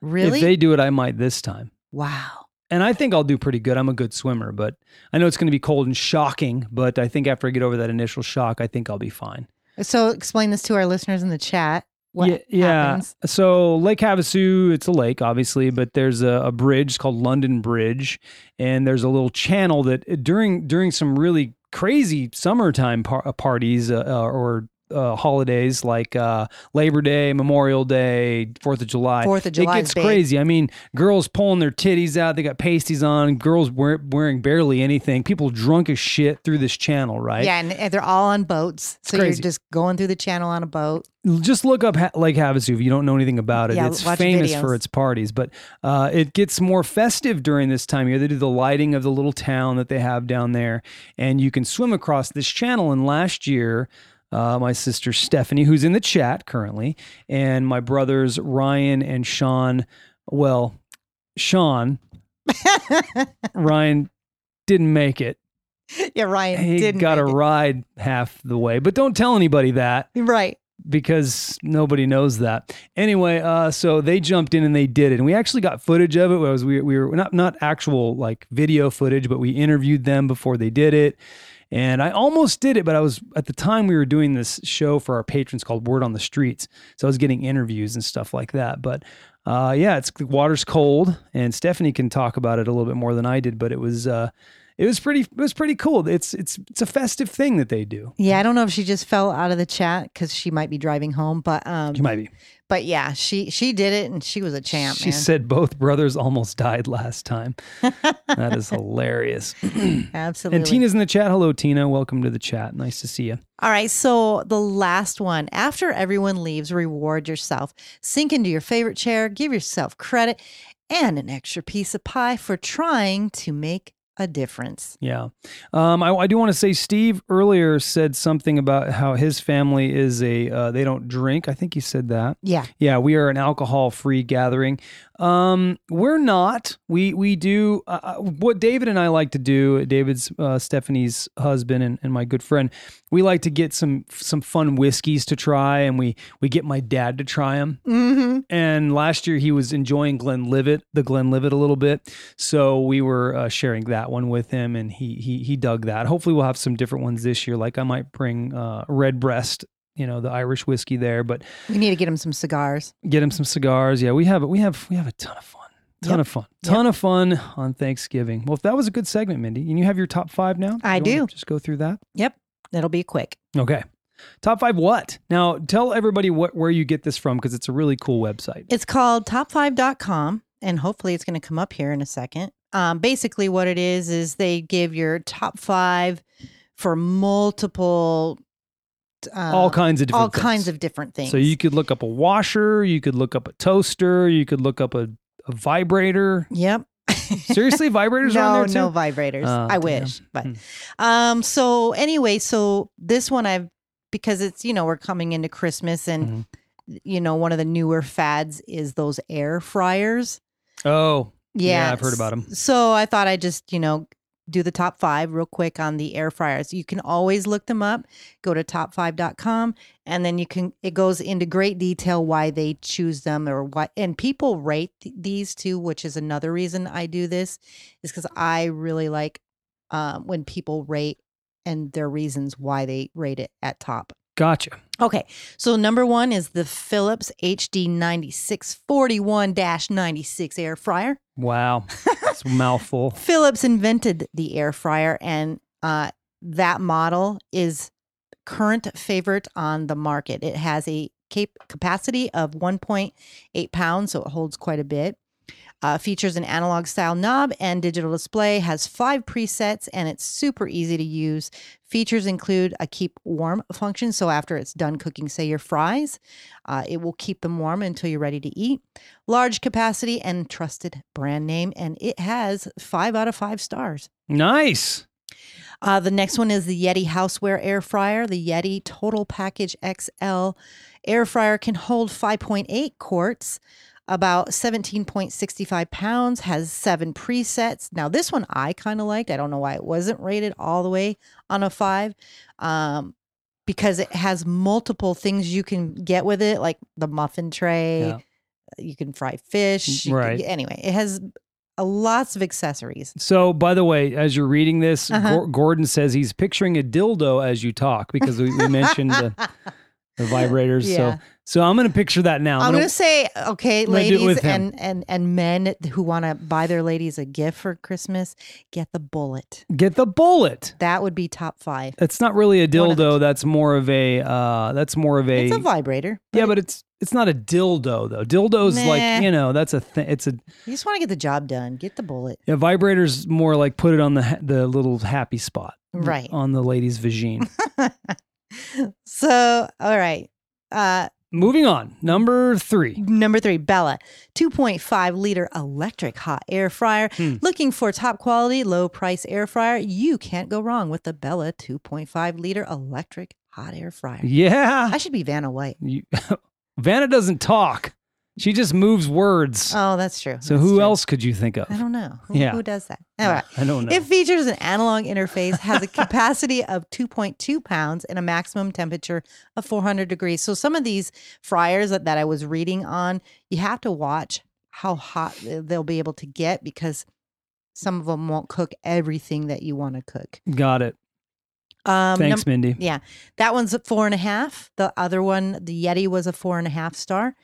Really? If they do it, I might this time. wow. And I think I'll do pretty good. I'm a good swimmer, but I know it's going to be cold and shocking. But I think after I get over that initial shock, I think I'll be fine. So explain this to our listeners in the chat. What yeah, yeah. happens? So Lake Havasu, it's a lake, obviously, but there's a, a bridge called London Bridge, and there's a little channel that during during some really crazy summertime par- uh, parties uh, uh, or uh, holidays like uh, Labor Day, Memorial Day, Fourth of July. Fourth of July It gets crazy. I mean, girls pulling their titties out. They got pasties on. Girls wear, wearing barely anything. People drunk as shit through this channel, right? Yeah, and and they're all on boats. So you're just going through the channel on a boat. just look up ha- Lake Havasu if you don't know anything about it. Yeah, it's famous videos. for its parties, but uh, it gets more festive during this time of year. They do the lighting of the little town that they have down there, and you can swim across this channel. And last year, uh, my sister Stephanie, who's in the chat currently, and my brothers Ryan and Sean, well, Sean, [LAUGHS] Ryan didn't make it. yeah, Ryan He didn't got a ride half the way, but don't tell anybody that right. because nobody knows that. Anyway, uh, so they jumped in and they did it, and we actually got footage of it. It was we, we were not not actual like video footage, but we interviewed them before they did it. And I almost did it, but I was at the time we were doing this show for our patrons called Word on the Streets, so I was getting interviews and stuff like that. But uh, yeah, it's the water's cold, and Stephanie can talk about it a little bit more than I did. But it was uh, it was pretty it was pretty cool. It's it's it's a festive thing that they do. Yeah, I don't know if she just fell out of the chat because she might be driving home, but um, You might be. But yeah, she she did it and she was a champ. She man. said both brothers almost died last time. [LAUGHS] that is hilarious. [CLEARS THROAT] absolutely. and Tina's in the chat. Hello, Tina. Welcome to the chat. Nice to see you. All right, so the last one. After everyone leaves, reward yourself. Sink into your favorite chair, give yourself credit and an extra piece of pie for trying to make a difference. Yeah. Um, I, I do want to say Steve earlier said something about how his family is a, uh, they don't drink. I think he said that. Yeah. Yeah, we are an alcohol-free gathering. Um, we're not. We we do uh, uh, what David and I like to do. David's uh, Stephanie's husband and, and my good friend. We like to get some some fun whiskeys to try, and we we get my dad to try them. Mm-hmm. And last year he was enjoying Glenlivet, the Glenlivet a little bit, so we were uh, sharing that one with him, and he he he dug that. Hopefully, we'll have some different ones this year. Like I might bring uh, Redbreast, you know, the Irish whiskey there, but We need to get him some cigars. get him some cigars. Yeah, we have we have we have a ton of fun. Ton Yep. of fun. Ton of fun on Thanksgiving. Well, if that was a good segment, Mindy. And you have your top five now? I do. Just go through that. Yep. That'll be quick. Okay. Top five what? Now tell everybody what where you get this from because it's a really cool website. It's called top5.com, and hopefully it's going to come up here in a second. Um, basically, what it is is they give your top five for multiple, uh, all kinds of different all things. kinds of different things. So you could look up a washer, you could look up a toaster, you could look up a, a vibrator. Yep. Seriously, [LAUGHS] vibrators no, are on there too? no vibrators. Oh, I damn. wish, but Hmm. um. So anyway, so this one I've because it's you know we're coming into Christmas and Mm-hmm. you know one of the newer fads is those air fryers. Oh, Yeah, Yeah, I've heard about them. So I thought I'd just, you know, do the top five real quick on the air fryers. You can always look them up. Go to top5.com and then you can, it goes into great detail why they choose them or what. And people rate th- these too, which is another reason I do this, is because I really like um, when people rate and their reasons why they rate it at top. Gotcha. Okay, so number one is the Philips HD 9641 96 air fryer. Wow. It's a mouthful. [LAUGHS] Philips invented the air fryer, and uh, that model is current favorite on the market. It has a cap- capacity of 1.8 pounds, so it holds quite a bit. Uh, features an analog style knob and digital display, has five presets, and it's super easy to use. Features include a keep warm function. So, after it's done cooking, say your fries, uh, it will keep them warm until you're ready to eat. Large capacity and trusted brand name, and it has five out of five stars. Nice. Uh, the next one is the Yedi Houseware Air Fryer. The Yedi Total Package XL air fryer can hold 5.8 quarts, about 17.65 pounds, has seven presets. Now, this one I kind of liked. I don't know why it wasn't rated all the way on a five. Um, because it has multiple things you can get with it, like the muffin tray. Yeah. You can fry fish. can- Right. anyway, it has uh, lots of accessories. So, by the way, as you're reading this, Uh-huh. Gor- Gordon says he's picturing a dildo as you talk because we, we mentioned the, [LAUGHS] the vibrators. Yeah. So, so I'm going to picture that now. I'm gonna- gonna say, okay, ladies and, and and men who want to buy their ladies a gift for Christmas, get the bullet. get the bullet. That would be top five. It's not really a dildo. That's more of a. Uh, that's more of a. It's a vibrator. yeah, but it's it's not a dildo though. Dildo's Nah. like you know that's a thing. It's a you just want to get the job done. Get the bullet. yeah, vibrator's more like put it on the the little happy spot Right. on the lady's vagine. [LAUGHS] So, all right. Uh, Moving on, number three. number three, Bella, 2.5 liter electric hot air fryer. Hmm. Looking for top quality, low price air fryer? You can't go wrong with the Bella 2.5 liter electric hot air fryer. Yeah, I should be Vanna White. You, [LAUGHS] Vanna doesn't talk. She just moves words. Oh, that's true. so That's who true. else could you think of? I don't know. Who, Yeah. who does that? All right. I don't know. It features an analog interface, has a capacity of 2.2 pounds, and a maximum temperature of 400 degrees. So some of these fryers that, that I was reading on, you have to watch how hot they'll be able to get because some of them won't cook everything that you want to cook. Got it. Um, num- Thanks, Mindy. yeah, that one's a four and a half. The other one, the Yedi, was a four and a half star.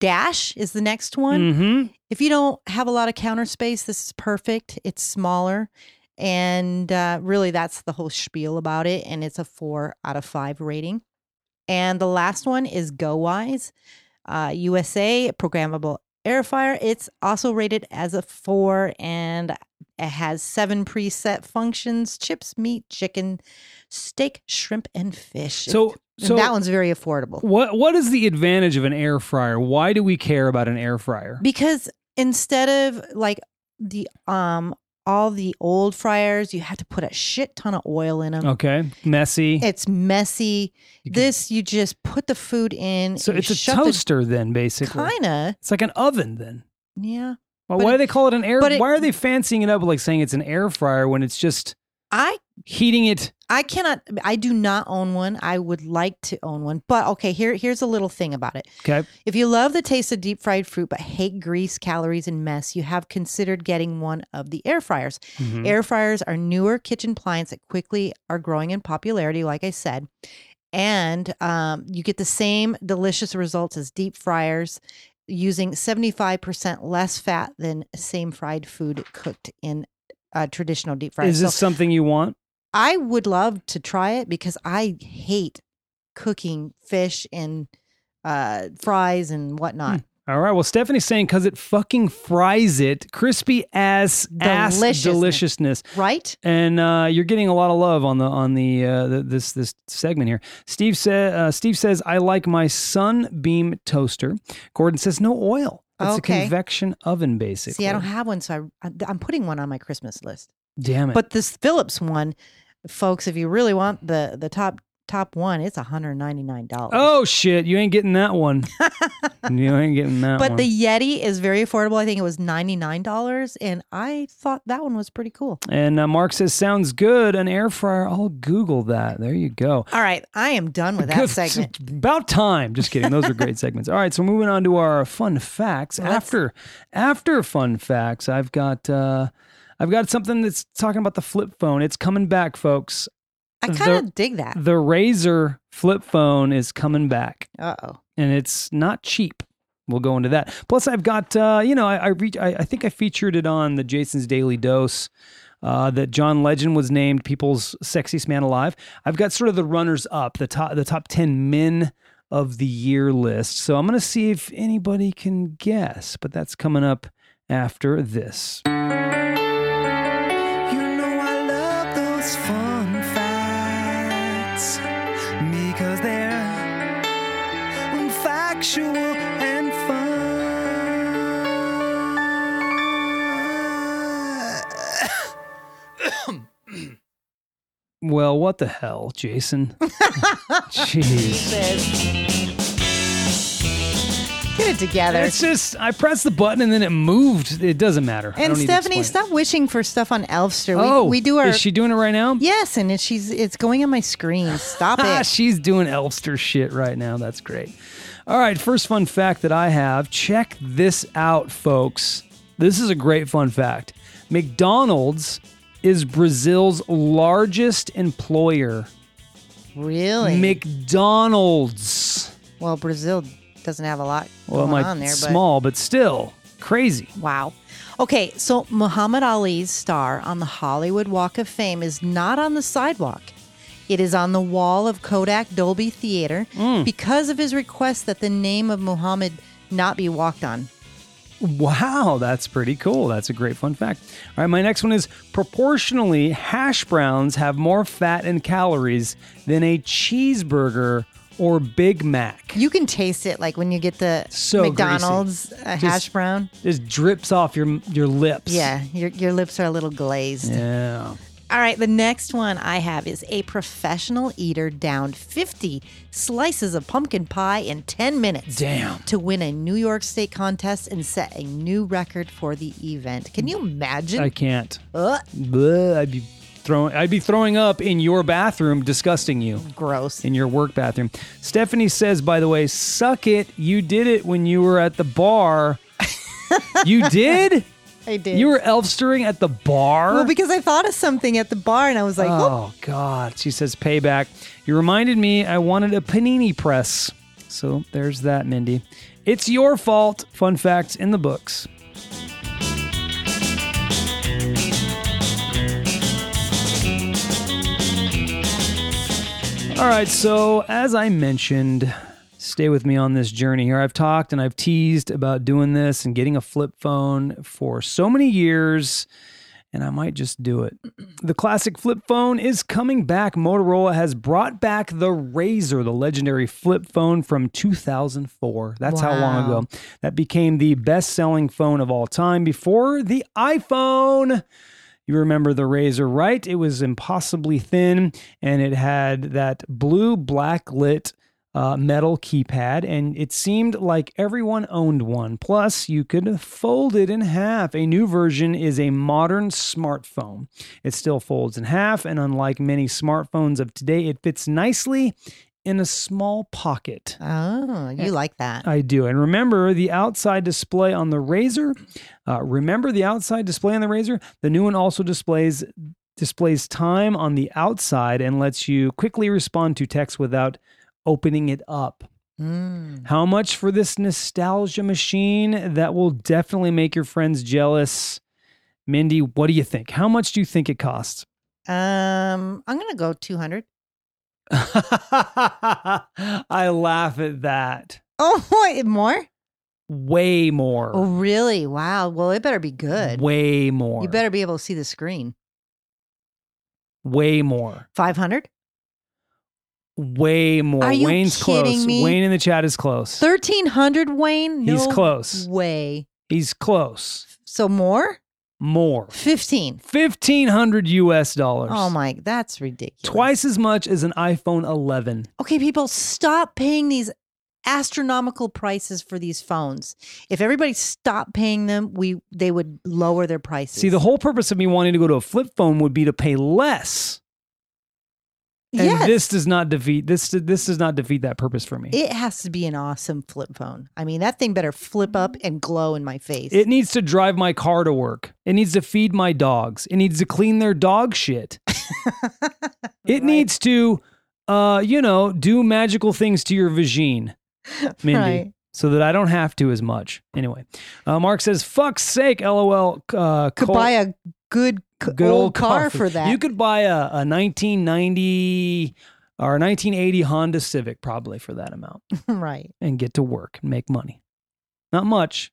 Dash is the next one. Mm-hmm. If you don't have a lot of counter space, this is perfect. It's smaller. And uh, really, that's the whole spiel about it. And it's a four out of five rating. And the last one is GoWise uh, USA programmable air fryer. It's also rated as a four and it has seven preset functions chips, meat, chicken, steak, shrimp, and fish. So, And so that one's very affordable. what what is the advantage of an air fryer? Why do we care about an air fryer? because instead of like the um all the old fryers you have to put a shit ton of oil in them Okay, messy. it's messy You can- this you just put the food in so it's a shut the- toaster then, basically. kinda It's like an oven then. yeah Well, why it- do they call it an air? it- why are they fancying it up like saying it's an air fryer when it's just i heating it? i cannot i do not own one i would like to own one but okay here here's a little thing about it Okay, If you love the taste of deep fried fruit but hate grease, calories, and mess, you have considered getting one of the air fryers. Mhm. Air fryers are newer kitchen appliance that quickly are growing in popularity, like I said. And um, you get the same delicious results as deep fryers. using 75% less fat than same fried food cooked in uh, traditional deep fry. Is this So something you want? I would love to try it because I hate cooking fish and uh, fries and whatnot. All right. Well, Stephanie's saying because it fucking fries it, crispy as ass Deliciousness. Right? And uh, you're getting a lot of love on the on the, uh, the this this segment here. Steve said uh, Steve says I like my Sunbeam toaster. Gordon says no oil. It's a convection oven, basically. See, I don't have one, so I, I'm putting one on my Christmas list. Damn it. But this Philips one, folks, if you really want the the top top one, it's $199. oh shit! You ain't getting that one. [LAUGHS] you ain't getting that But one. the Yedi is very affordable. I think it was $99 and I thought that one was pretty cool. and uh, Mark says sounds good. An air fryer. I'll Google that. There you go. All right, I am done with that Good. segment. [LAUGHS] About time. Just kidding. Those are great [LAUGHS] segments. All right, so moving on to our fun facts. After after fun facts, I've got uh I've got something that's talking about the flip phone. It's coming back, folks. I kind of dig that. The Razr flip phone is coming back, Uh-oh. and it's not cheap. We'll go into that. Plus, I've got uh, you know I I, re- I I think I featured it on the Jason's Daily Dose. Uh, that John Legend was named People's Sexiest Man Alive. I've got sort of the runners up, the top the top ten men of the year list. So I'm gonna see if anybody can guess, but that's coming up after this. Love fun facts because they're factual and fun. [COUGHS] Well, what the hell, Jason? [LAUGHS] Jeez. Get it together. It's just I pressed the button and then it moved. It doesn't matter. And don't need to Stephanie, stop wishing for stuff on Elfster. We, oh, we do our Is she doing it right now? yes, and it's, she's it's going on my screen. Stop [LAUGHS] Ah, it. she's doing Elfster shit right now. That's great. All right, first fun fact that I have. Check this out, folks. This is a great fun fact. McDonald's is Brazil's largest employer. Really? McDonald's. well, Brazil doesn't have a lot Well, going on there, but small, but still crazy. Wow. Okay, so Muhammad Ali's star on the Hollywood Walk of Fame is not on the sidewalk. It is on the wall of Kodak Dolby Theater Mm. because of his request that the name of Muhammad not be walked on. Wow, that's pretty cool. That's a great fun fact. All right, my next one is proportionally, hash browns have more fat and calories than a cheeseburger or Big Mac. You can taste it like when you get the So McDonald's uh, hash brown. It just drips off your your lips. Yeah, your, your lips are a little glazed. Yeah. All right, the next one I have is a professional eater downed 50 slices of pumpkin pie in 10 minutes. Damn. To win a New York State contest and set a new record for the event. Can you imagine? I can't. Ugh, Bleh, I'd be throwing I'd be throwing up in your bathroom, disgusting you. gross. in your work bathroom. Stephanie says, by the way, suck it. You did it when you were at the bar. [LAUGHS] you did? I did. You were elfstering at the bar? well, because I thought of something at the bar and I was like, "Whoop." oh, God. She says, payback. You reminded me I wanted a panini press. So there's that, Mindy. It's your fault. Fun facts in the books. All right, so as I mentioned, stay with me on this journey here. I've talked and I've teased about doing this and getting a flip phone for so many years, and I might just do it. The classic flip phone is coming back. Motorola has brought back the Razr, the legendary flip phone from 2004. That's how long ago. That became the best selling phone of all time before the iPhone. You remember the Razr, right? It was impossibly thin and it had that blue black lit uh, metal keypad, and it seemed like everyone owned one. Plus, you could fold it in half. A new version is a modern smartphone. It still folds in half, and unlike many smartphones of today, it fits nicely in a small pocket. Oh, you like that. I do. And remember the outside display on the Razr. Uh, remember the outside display on the Razr. The new one also displays displays time on the outside and lets you quickly respond to text without opening it up. Mm. How much for this nostalgia machine that will definitely make your friends jealous? Mindy, what do you think? How much do you think it costs? Um, I'm gonna go 200. [LAUGHS] I laugh at that. Oh, [LAUGHS] wait, more? Way more. Oh, really? Wow. Well, it better be good. Way more. You better be able to see the screen. Way more. 500? Way more. Are you Wayne's kidding close. me? Wayne in the chat is close. 1300, Wayne? He's close. Way. He's close. So more? More. 15. 1500 US dollars. Oh my, that's ridiculous. Twice as much as an iPhone 11. Okay, people, stop paying these astronomical prices for these phones. If everybody stopped paying them, we they would lower their prices. See, the whole purpose of me wanting to go to a flip phone would be to pay less. And yes, this does not defeat this this does not defeat that purpose for me. it has to be an awesome flip phone. I mean, that thing better flip up and glow in my face. It needs to drive my car to work. It needs to feed my dogs. It needs to clean their dog shit. [LAUGHS] It needs to, uh, you know, do magical things to your vagine, [LAUGHS] Mindy, Right. so that I don't have to as much. Anyway, uh, Mark says, "Fuck's sake, lol." Uh, could buy a good, good old, car for for that. You could buy a, a 1990 or 1980 Honda Civic probably for that amount [LAUGHS] right. and get to work and make money. Not much,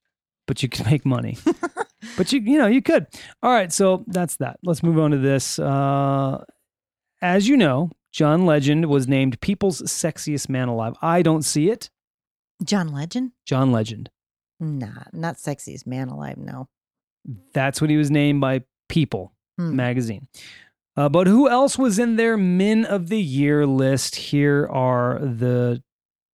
but you can [LAUGHS] make money. [LAUGHS] but you you know you could. All right, so that's that. Let's move on to this. Uh, as you know, John Legend was named People's Sexiest Man Alive. I don't see it. John Legend? John Legend. Nah, not sexiest man alive. No. That's what he was named by People Hmm. magazine. Uh, but who else was in their Men of the Year list? Here are the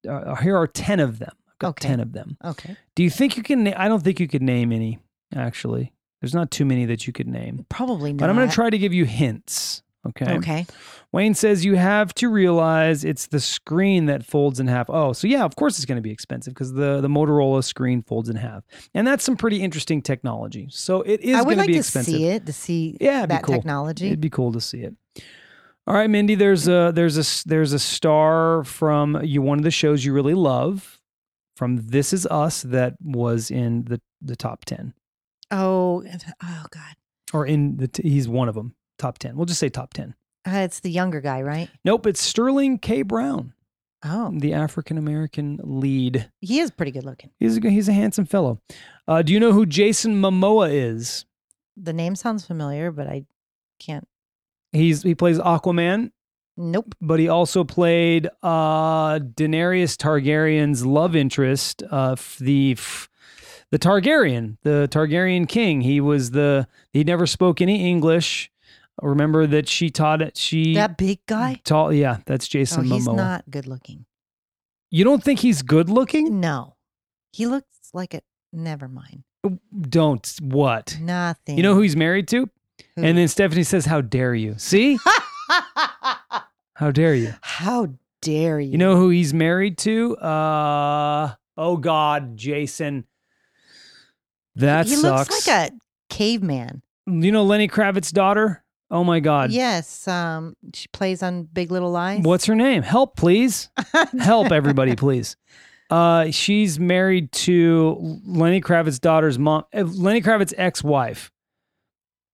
uh, here are ten of them. I've got Okay. ten of them. Okay. Do you think you can? Na- I don't think you could name any. Actually, there's not too many that you could name. Probably not. But I'm going to try to give you hints. Okay. Okay. Wayne says you have to realize it's the screen that folds in half. Oh, so yeah, of course it's going to be expensive because the the Motorola screen folds in half, and that's some pretty interesting technology. So it is I going would to like be to expensive. see it, to see Yeah, that cool. technology. It'd be cool to see it. All right, Mindy. There's a there's a there's a star from you one of the shows you really love from This Is Us that was in the the top ten oh, oh God. or in the t- he's one of them top ten. We'll just say top ten. Uh, it's the younger guy, right? Nope, it's Sterling K. Brown, Oh, the African American lead. he is pretty good looking. He's a, he's a handsome fellow. Uh, do you know who Jason Momoa is? The name sounds familiar, but I can't. He's he plays Aquaman, Nope. but he also played uh, Daenerys Targaryen's love interest, uh, the the Targaryen, the Targaryen king. He was the he never spoke any English. Remember that she taught it. She That big guy? Tall, Yeah, that's Jason Oh, Jason he's Momoa. not good looking. you don't think he's good looking? No. He looks like a. Never mind. Don't what? Nothing. You know who he's married to? Who? And then Stephanie says, "How dare you?" See? [LAUGHS] How dare you? How dare you? You know who he's married to? Uh oh God, Jason. That he sucks. looks like a caveman. you know Lenny Kravitz's daughter? Oh my God. Yes. Um, she plays on Big Little Lies. What's her name? Help, please. [LAUGHS] Help, everybody, please. Uh, she's married to Lenny Kravitz's daughter's mom, uh, Lenny Kravitz's ex-wife.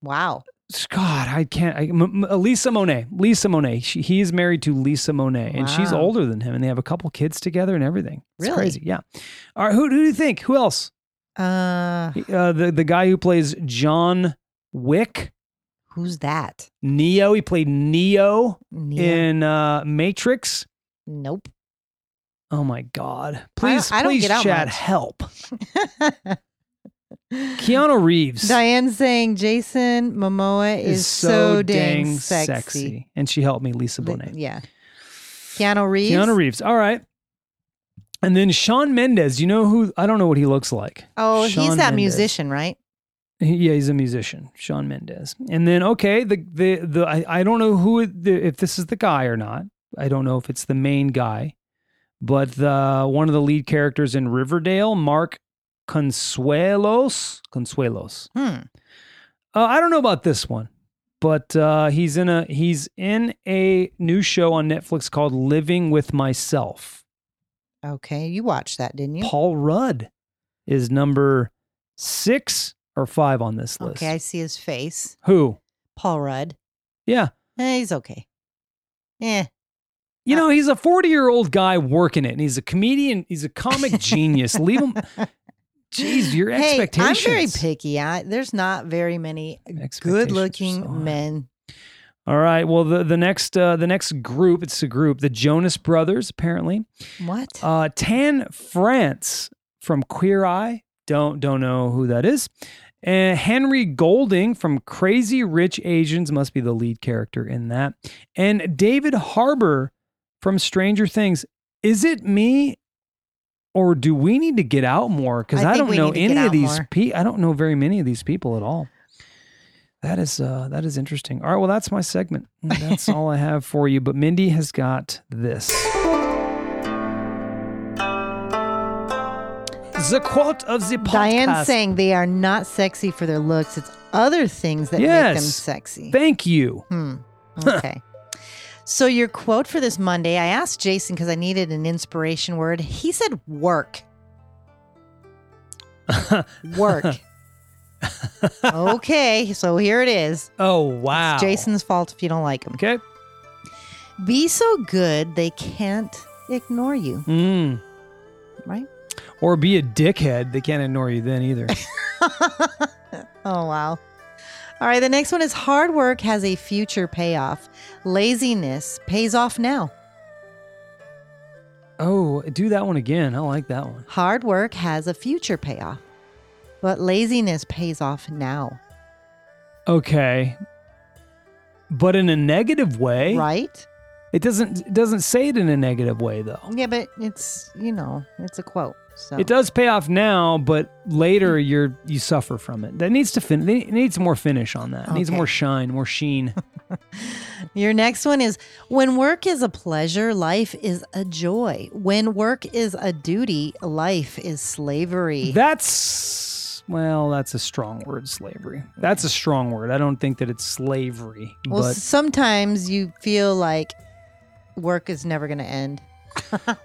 Wow. God, I can't. I, M- M- Lisa Monet. Lisa Monet. She, he is married to Lisa Monet, and she's older than him, and they have a couple kids together and everything. It's Really? crazy. Yeah. All right. Who, who do you think? Who else? Uh, Uh, the the guy who plays John Wick, who's that? Neo. He played Neo Neo? in uh, Matrix. Nope. Oh my God! Please, I don't please, chat, help. [LAUGHS] Keanu Reeves Diane's saying Jason Momoa is, so, dang, sexy. and she helped me, Lisa Bonet. yeah. Keanu Reeves. Keanu Reeves. All right. And then Shawn Mendes. You know who? I don't know what he looks like. Oh, he's that Mendes. musician, right? Yeah, he's a musician, Shawn Mendes. And then okay, the the the I, I don't know who it- the, if this is the guy or not. I don't know if it's the main guy, but the one of the lead characters in Riverdale, Mark Consuelos. Consuelos. Hmm. Uh, I don't know about this one, but uh, he's in a he's in a new show on Netflix called Living with Myself. Okay, you watched that, didn't you? Paul Rudd is number six or five on this list. Okay, I see his face. Who? Paul Rudd. Yeah. Eh, he's okay. Eh. You know, he's a 40 year old guy working it, and he's a comedian. He's a comic genius. Leave him. [LAUGHS] Jeez, your Hey, expectations. I'm very picky. I, there's not very many good-looking so men. All right. Well, the the next uh, the next group. It's a group. The Jonas Brothers, apparently. What? Uh, Tan France from Queer Eye. Don't don't know who that is. And Henry Golding from Crazy Rich Asians must be the lead character in that. And David Harbour from Stranger Things. Is it me, or do we need to get out more? Because I I, don't know need to get any of these. more. Pe- I don't know very many of these people at all. That is uh, that is interesting. All right, well that's my segment. That's [LAUGHS] all I have for you. But Mindy has got this. The quote of the podcast. Diane's saying they are not sexy for their looks. It's other things that make them Yes. sexy. Thank you. Hmm. Okay. so your quote for this Monday, I asked Jason because I needed an inspiration word. He said work. [LAUGHS] Work. okay, so here it is. Oh wow, It's Jason's fault if you don't like him. Okay. Be so good they can't ignore you. Mm. Right? Or be a dickhead. They can't ignore you then either. [LAUGHS] Oh wow. All right, the next one is hard work has a future payoff. Laziness pays off now. oh, do that one again. I like that one. Hard work has a future payoff, but laziness pays off now. Okay. But in a negative way, Right? it doesn't it doesn't say it in a negative way though. Yeah, but it's, you know, it's a quote. So It does pay off now, but later you're you suffer from it. That needs to fin. It needs more finish on that. It needs more shine, more sheen. [LAUGHS] Your next one is when work is a pleasure, life is a joy. When work is a duty, life is slavery. That's well, that's a strong word, slavery. That's a strong word. I don't think that it's slavery, well, but sometimes you feel like work is never going to end.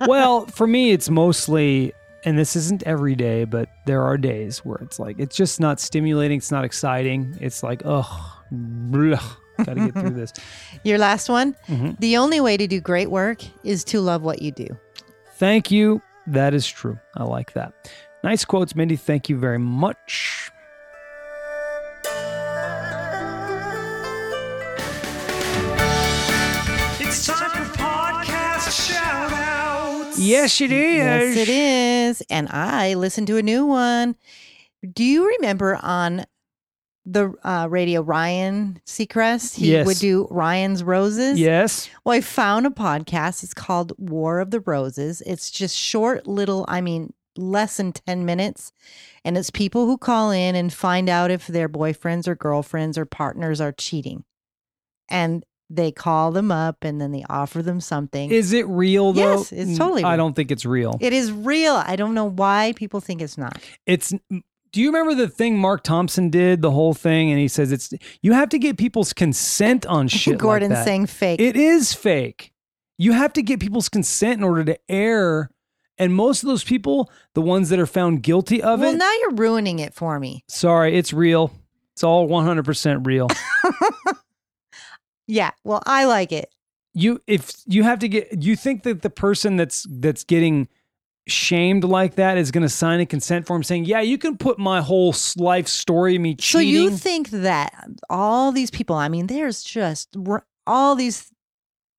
well, for me, it's mostly, and this isn't every day, but there are days where it's like it's just not stimulating. It's not exciting. It's like ugh, blech, got to get through this. [LAUGHS] Your last one Mhm. the only way to do great work is to love what you do. Thank you. That is true. I like that. Nice quotes, Mindy. Thank you very much. Yes, it is. Yes, it is. And I listened to a new one. Do you remember on the uh, radio Ryan Seacrest? He Yes. would do Ryan's Roses. Yes. Well, I found a podcast. It's called War of the Roses. It's just short, little, I mean, less than 10 minutes. And it's people who call in and find out if their boyfriends or girlfriends or partners are cheating. And they call them up and then they offer them something. Is it real though? Yes, it's mm, totally I don't think it's real. it is real. I don't know why people think it's not. it's do you remember the thing Mark Thompson did, the whole thing, and he says it's you have to get people's consent on [LAUGHS] shit. Gordon like saying fake. it is fake. You have to get people's consent in order to air. And most of those people, the ones that are found guilty of well, it, Well, now you're ruining it for me. sorry, it's real. It's all 100% real. [LAUGHS] Yeah. Well, I like it. you if you have to get you think that the person that's that's getting shamed like that is going to sign a consent form saying, "Yeah, you can put my whole life story me cheating." So you think that all these people, I mean, there's just all these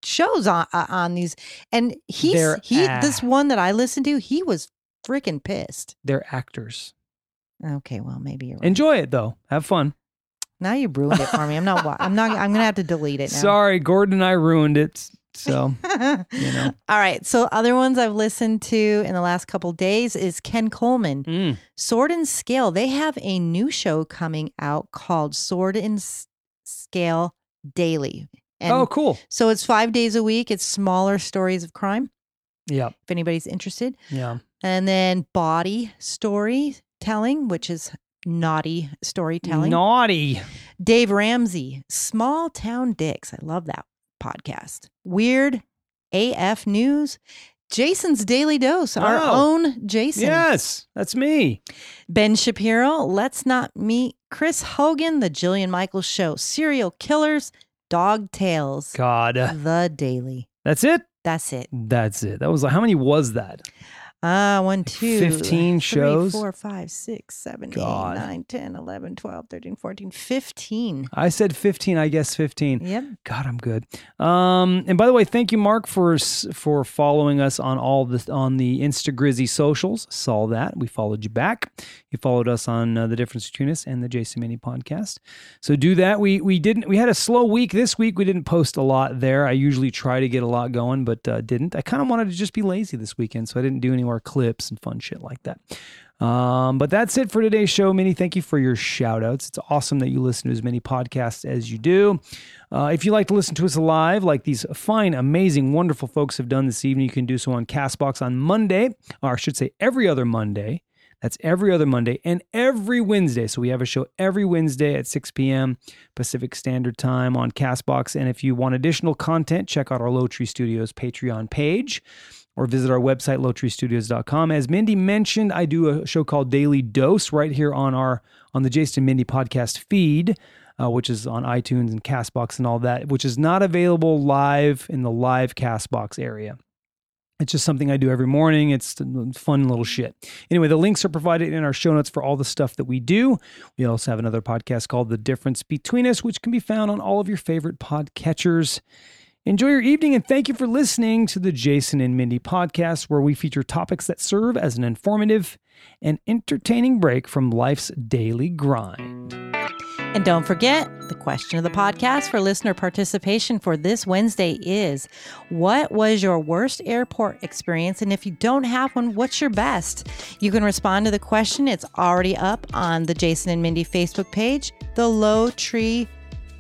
shows on uh, on these and he's They're he this one that I listened to, he was freaking pissed. They're actors. Okay, well, maybe you're right. Enjoy it though. Have fun. Now you ruined it for me. I'm not wa- I'm not I'm to have to delete it now. Sorry, Gordon and I ruined it. So, you know. [LAUGHS] All right. So other ones I've listened to in the last couple days is Ken Coleman. Mm. Sword and Scale. They have a new show coming out called Sword and S- Scale Daily. And oh, cool. so it's five days a week. It's smaller stories of crime, Yeah. if anybody's interested. Yeah. And then body storytelling, which is naughty storytelling. Naughty. Dave Ramsey, Small Town Dicks. I love that podcast. Weird AF News. Jason's Daily Dose, our Oh. own Jason. Yes, that's me. Ben Shapiro, Let's Not Meet Chris Hogan, The Jillian Michaels Show, Serial Killers, Dog Tales, God. The Daily. That's it? That's it. That's it. That was like, how many was that? Ah, one, two, 15 three, shows? four, five, six, seven, eight, God. nine, 10, 11, 12, 13, 14, 15. I said 15, I guess 15. Yep. God, I'm good. Um, and by the way, thank you, Mark, for for following us on all the on the Instagrizzy socials. Saw that we followed you back. You followed us on uh, the difference between us and the Jason Mindy podcast. So do that. We we didn't. We had a slow week this week. We didn't post a lot there. I usually try to get a lot going, but uh, didn't. I kind of wanted to just be lazy this weekend, so I didn't do any more clips and fun shit like that. Um, but that's it for today's show, Minnie. Thank you for your shout outs. It's awesome that you listen to as many podcasts as you do. Uh, if you like to listen to us live, like these fine, amazing, wonderful folks have done this evening, you can do so on Castbox on Monday, or I should say every other Monday. That's every other Monday and every Wednesday. So we have a show every Wednesday at 6 p.m. Pacific Standard Time on Castbox. And if you want additional content, check out our Lowtree Studios Patreon page or visit our website, lowtreestudios.com. As Mindy mentioned, I do a show called Daily Dose right here on our on the Jason Mindy podcast feed, uh, which is on iTunes and Castbox and all that, which is not available live in the live Castbox area. It's just something I do every morning. It's fun little shit. Anyway, the links are provided in our show notes for all the stuff that we do. We also have another podcast called The Difference Between Us, which can be found on all of your favorite podcatchers. Enjoy your evening and thank you for listening to the Jason and Mindy podcast, where we feature topics that serve as an informative and entertaining break from life's daily grind. And don't forget, the question of the podcast for listener participation for this Wednesday is What was your worst airport experience? And if you don't have one, what's your best? You can respond to the question. It's already up on the Jason and Mindy Facebook page, the Lowtree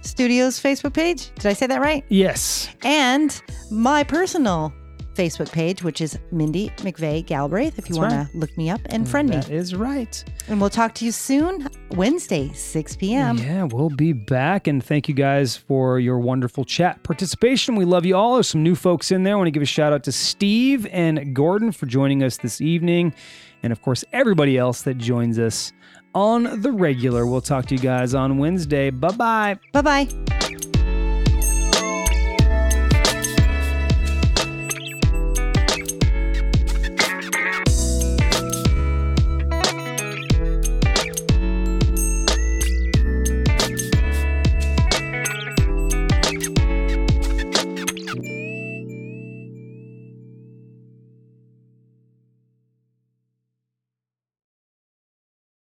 Studios Facebook page. Did I say that right? Yes. And my personal Facebook page, which is Mindy McVeigh Galbraith, if you want to look me up and friend me. That is right. And we'll talk to you soon, Wednesday, 6 p.m. Yeah, we'll be back. And thank you guys for your wonderful chat participation. We love you all. There's some new folks in there. I want to give a shout out to Steve and Gordon for joining us this evening. And of course, everybody else that joins us on the regular. We'll talk to you guys on Wednesday. Bye bye. Bye bye.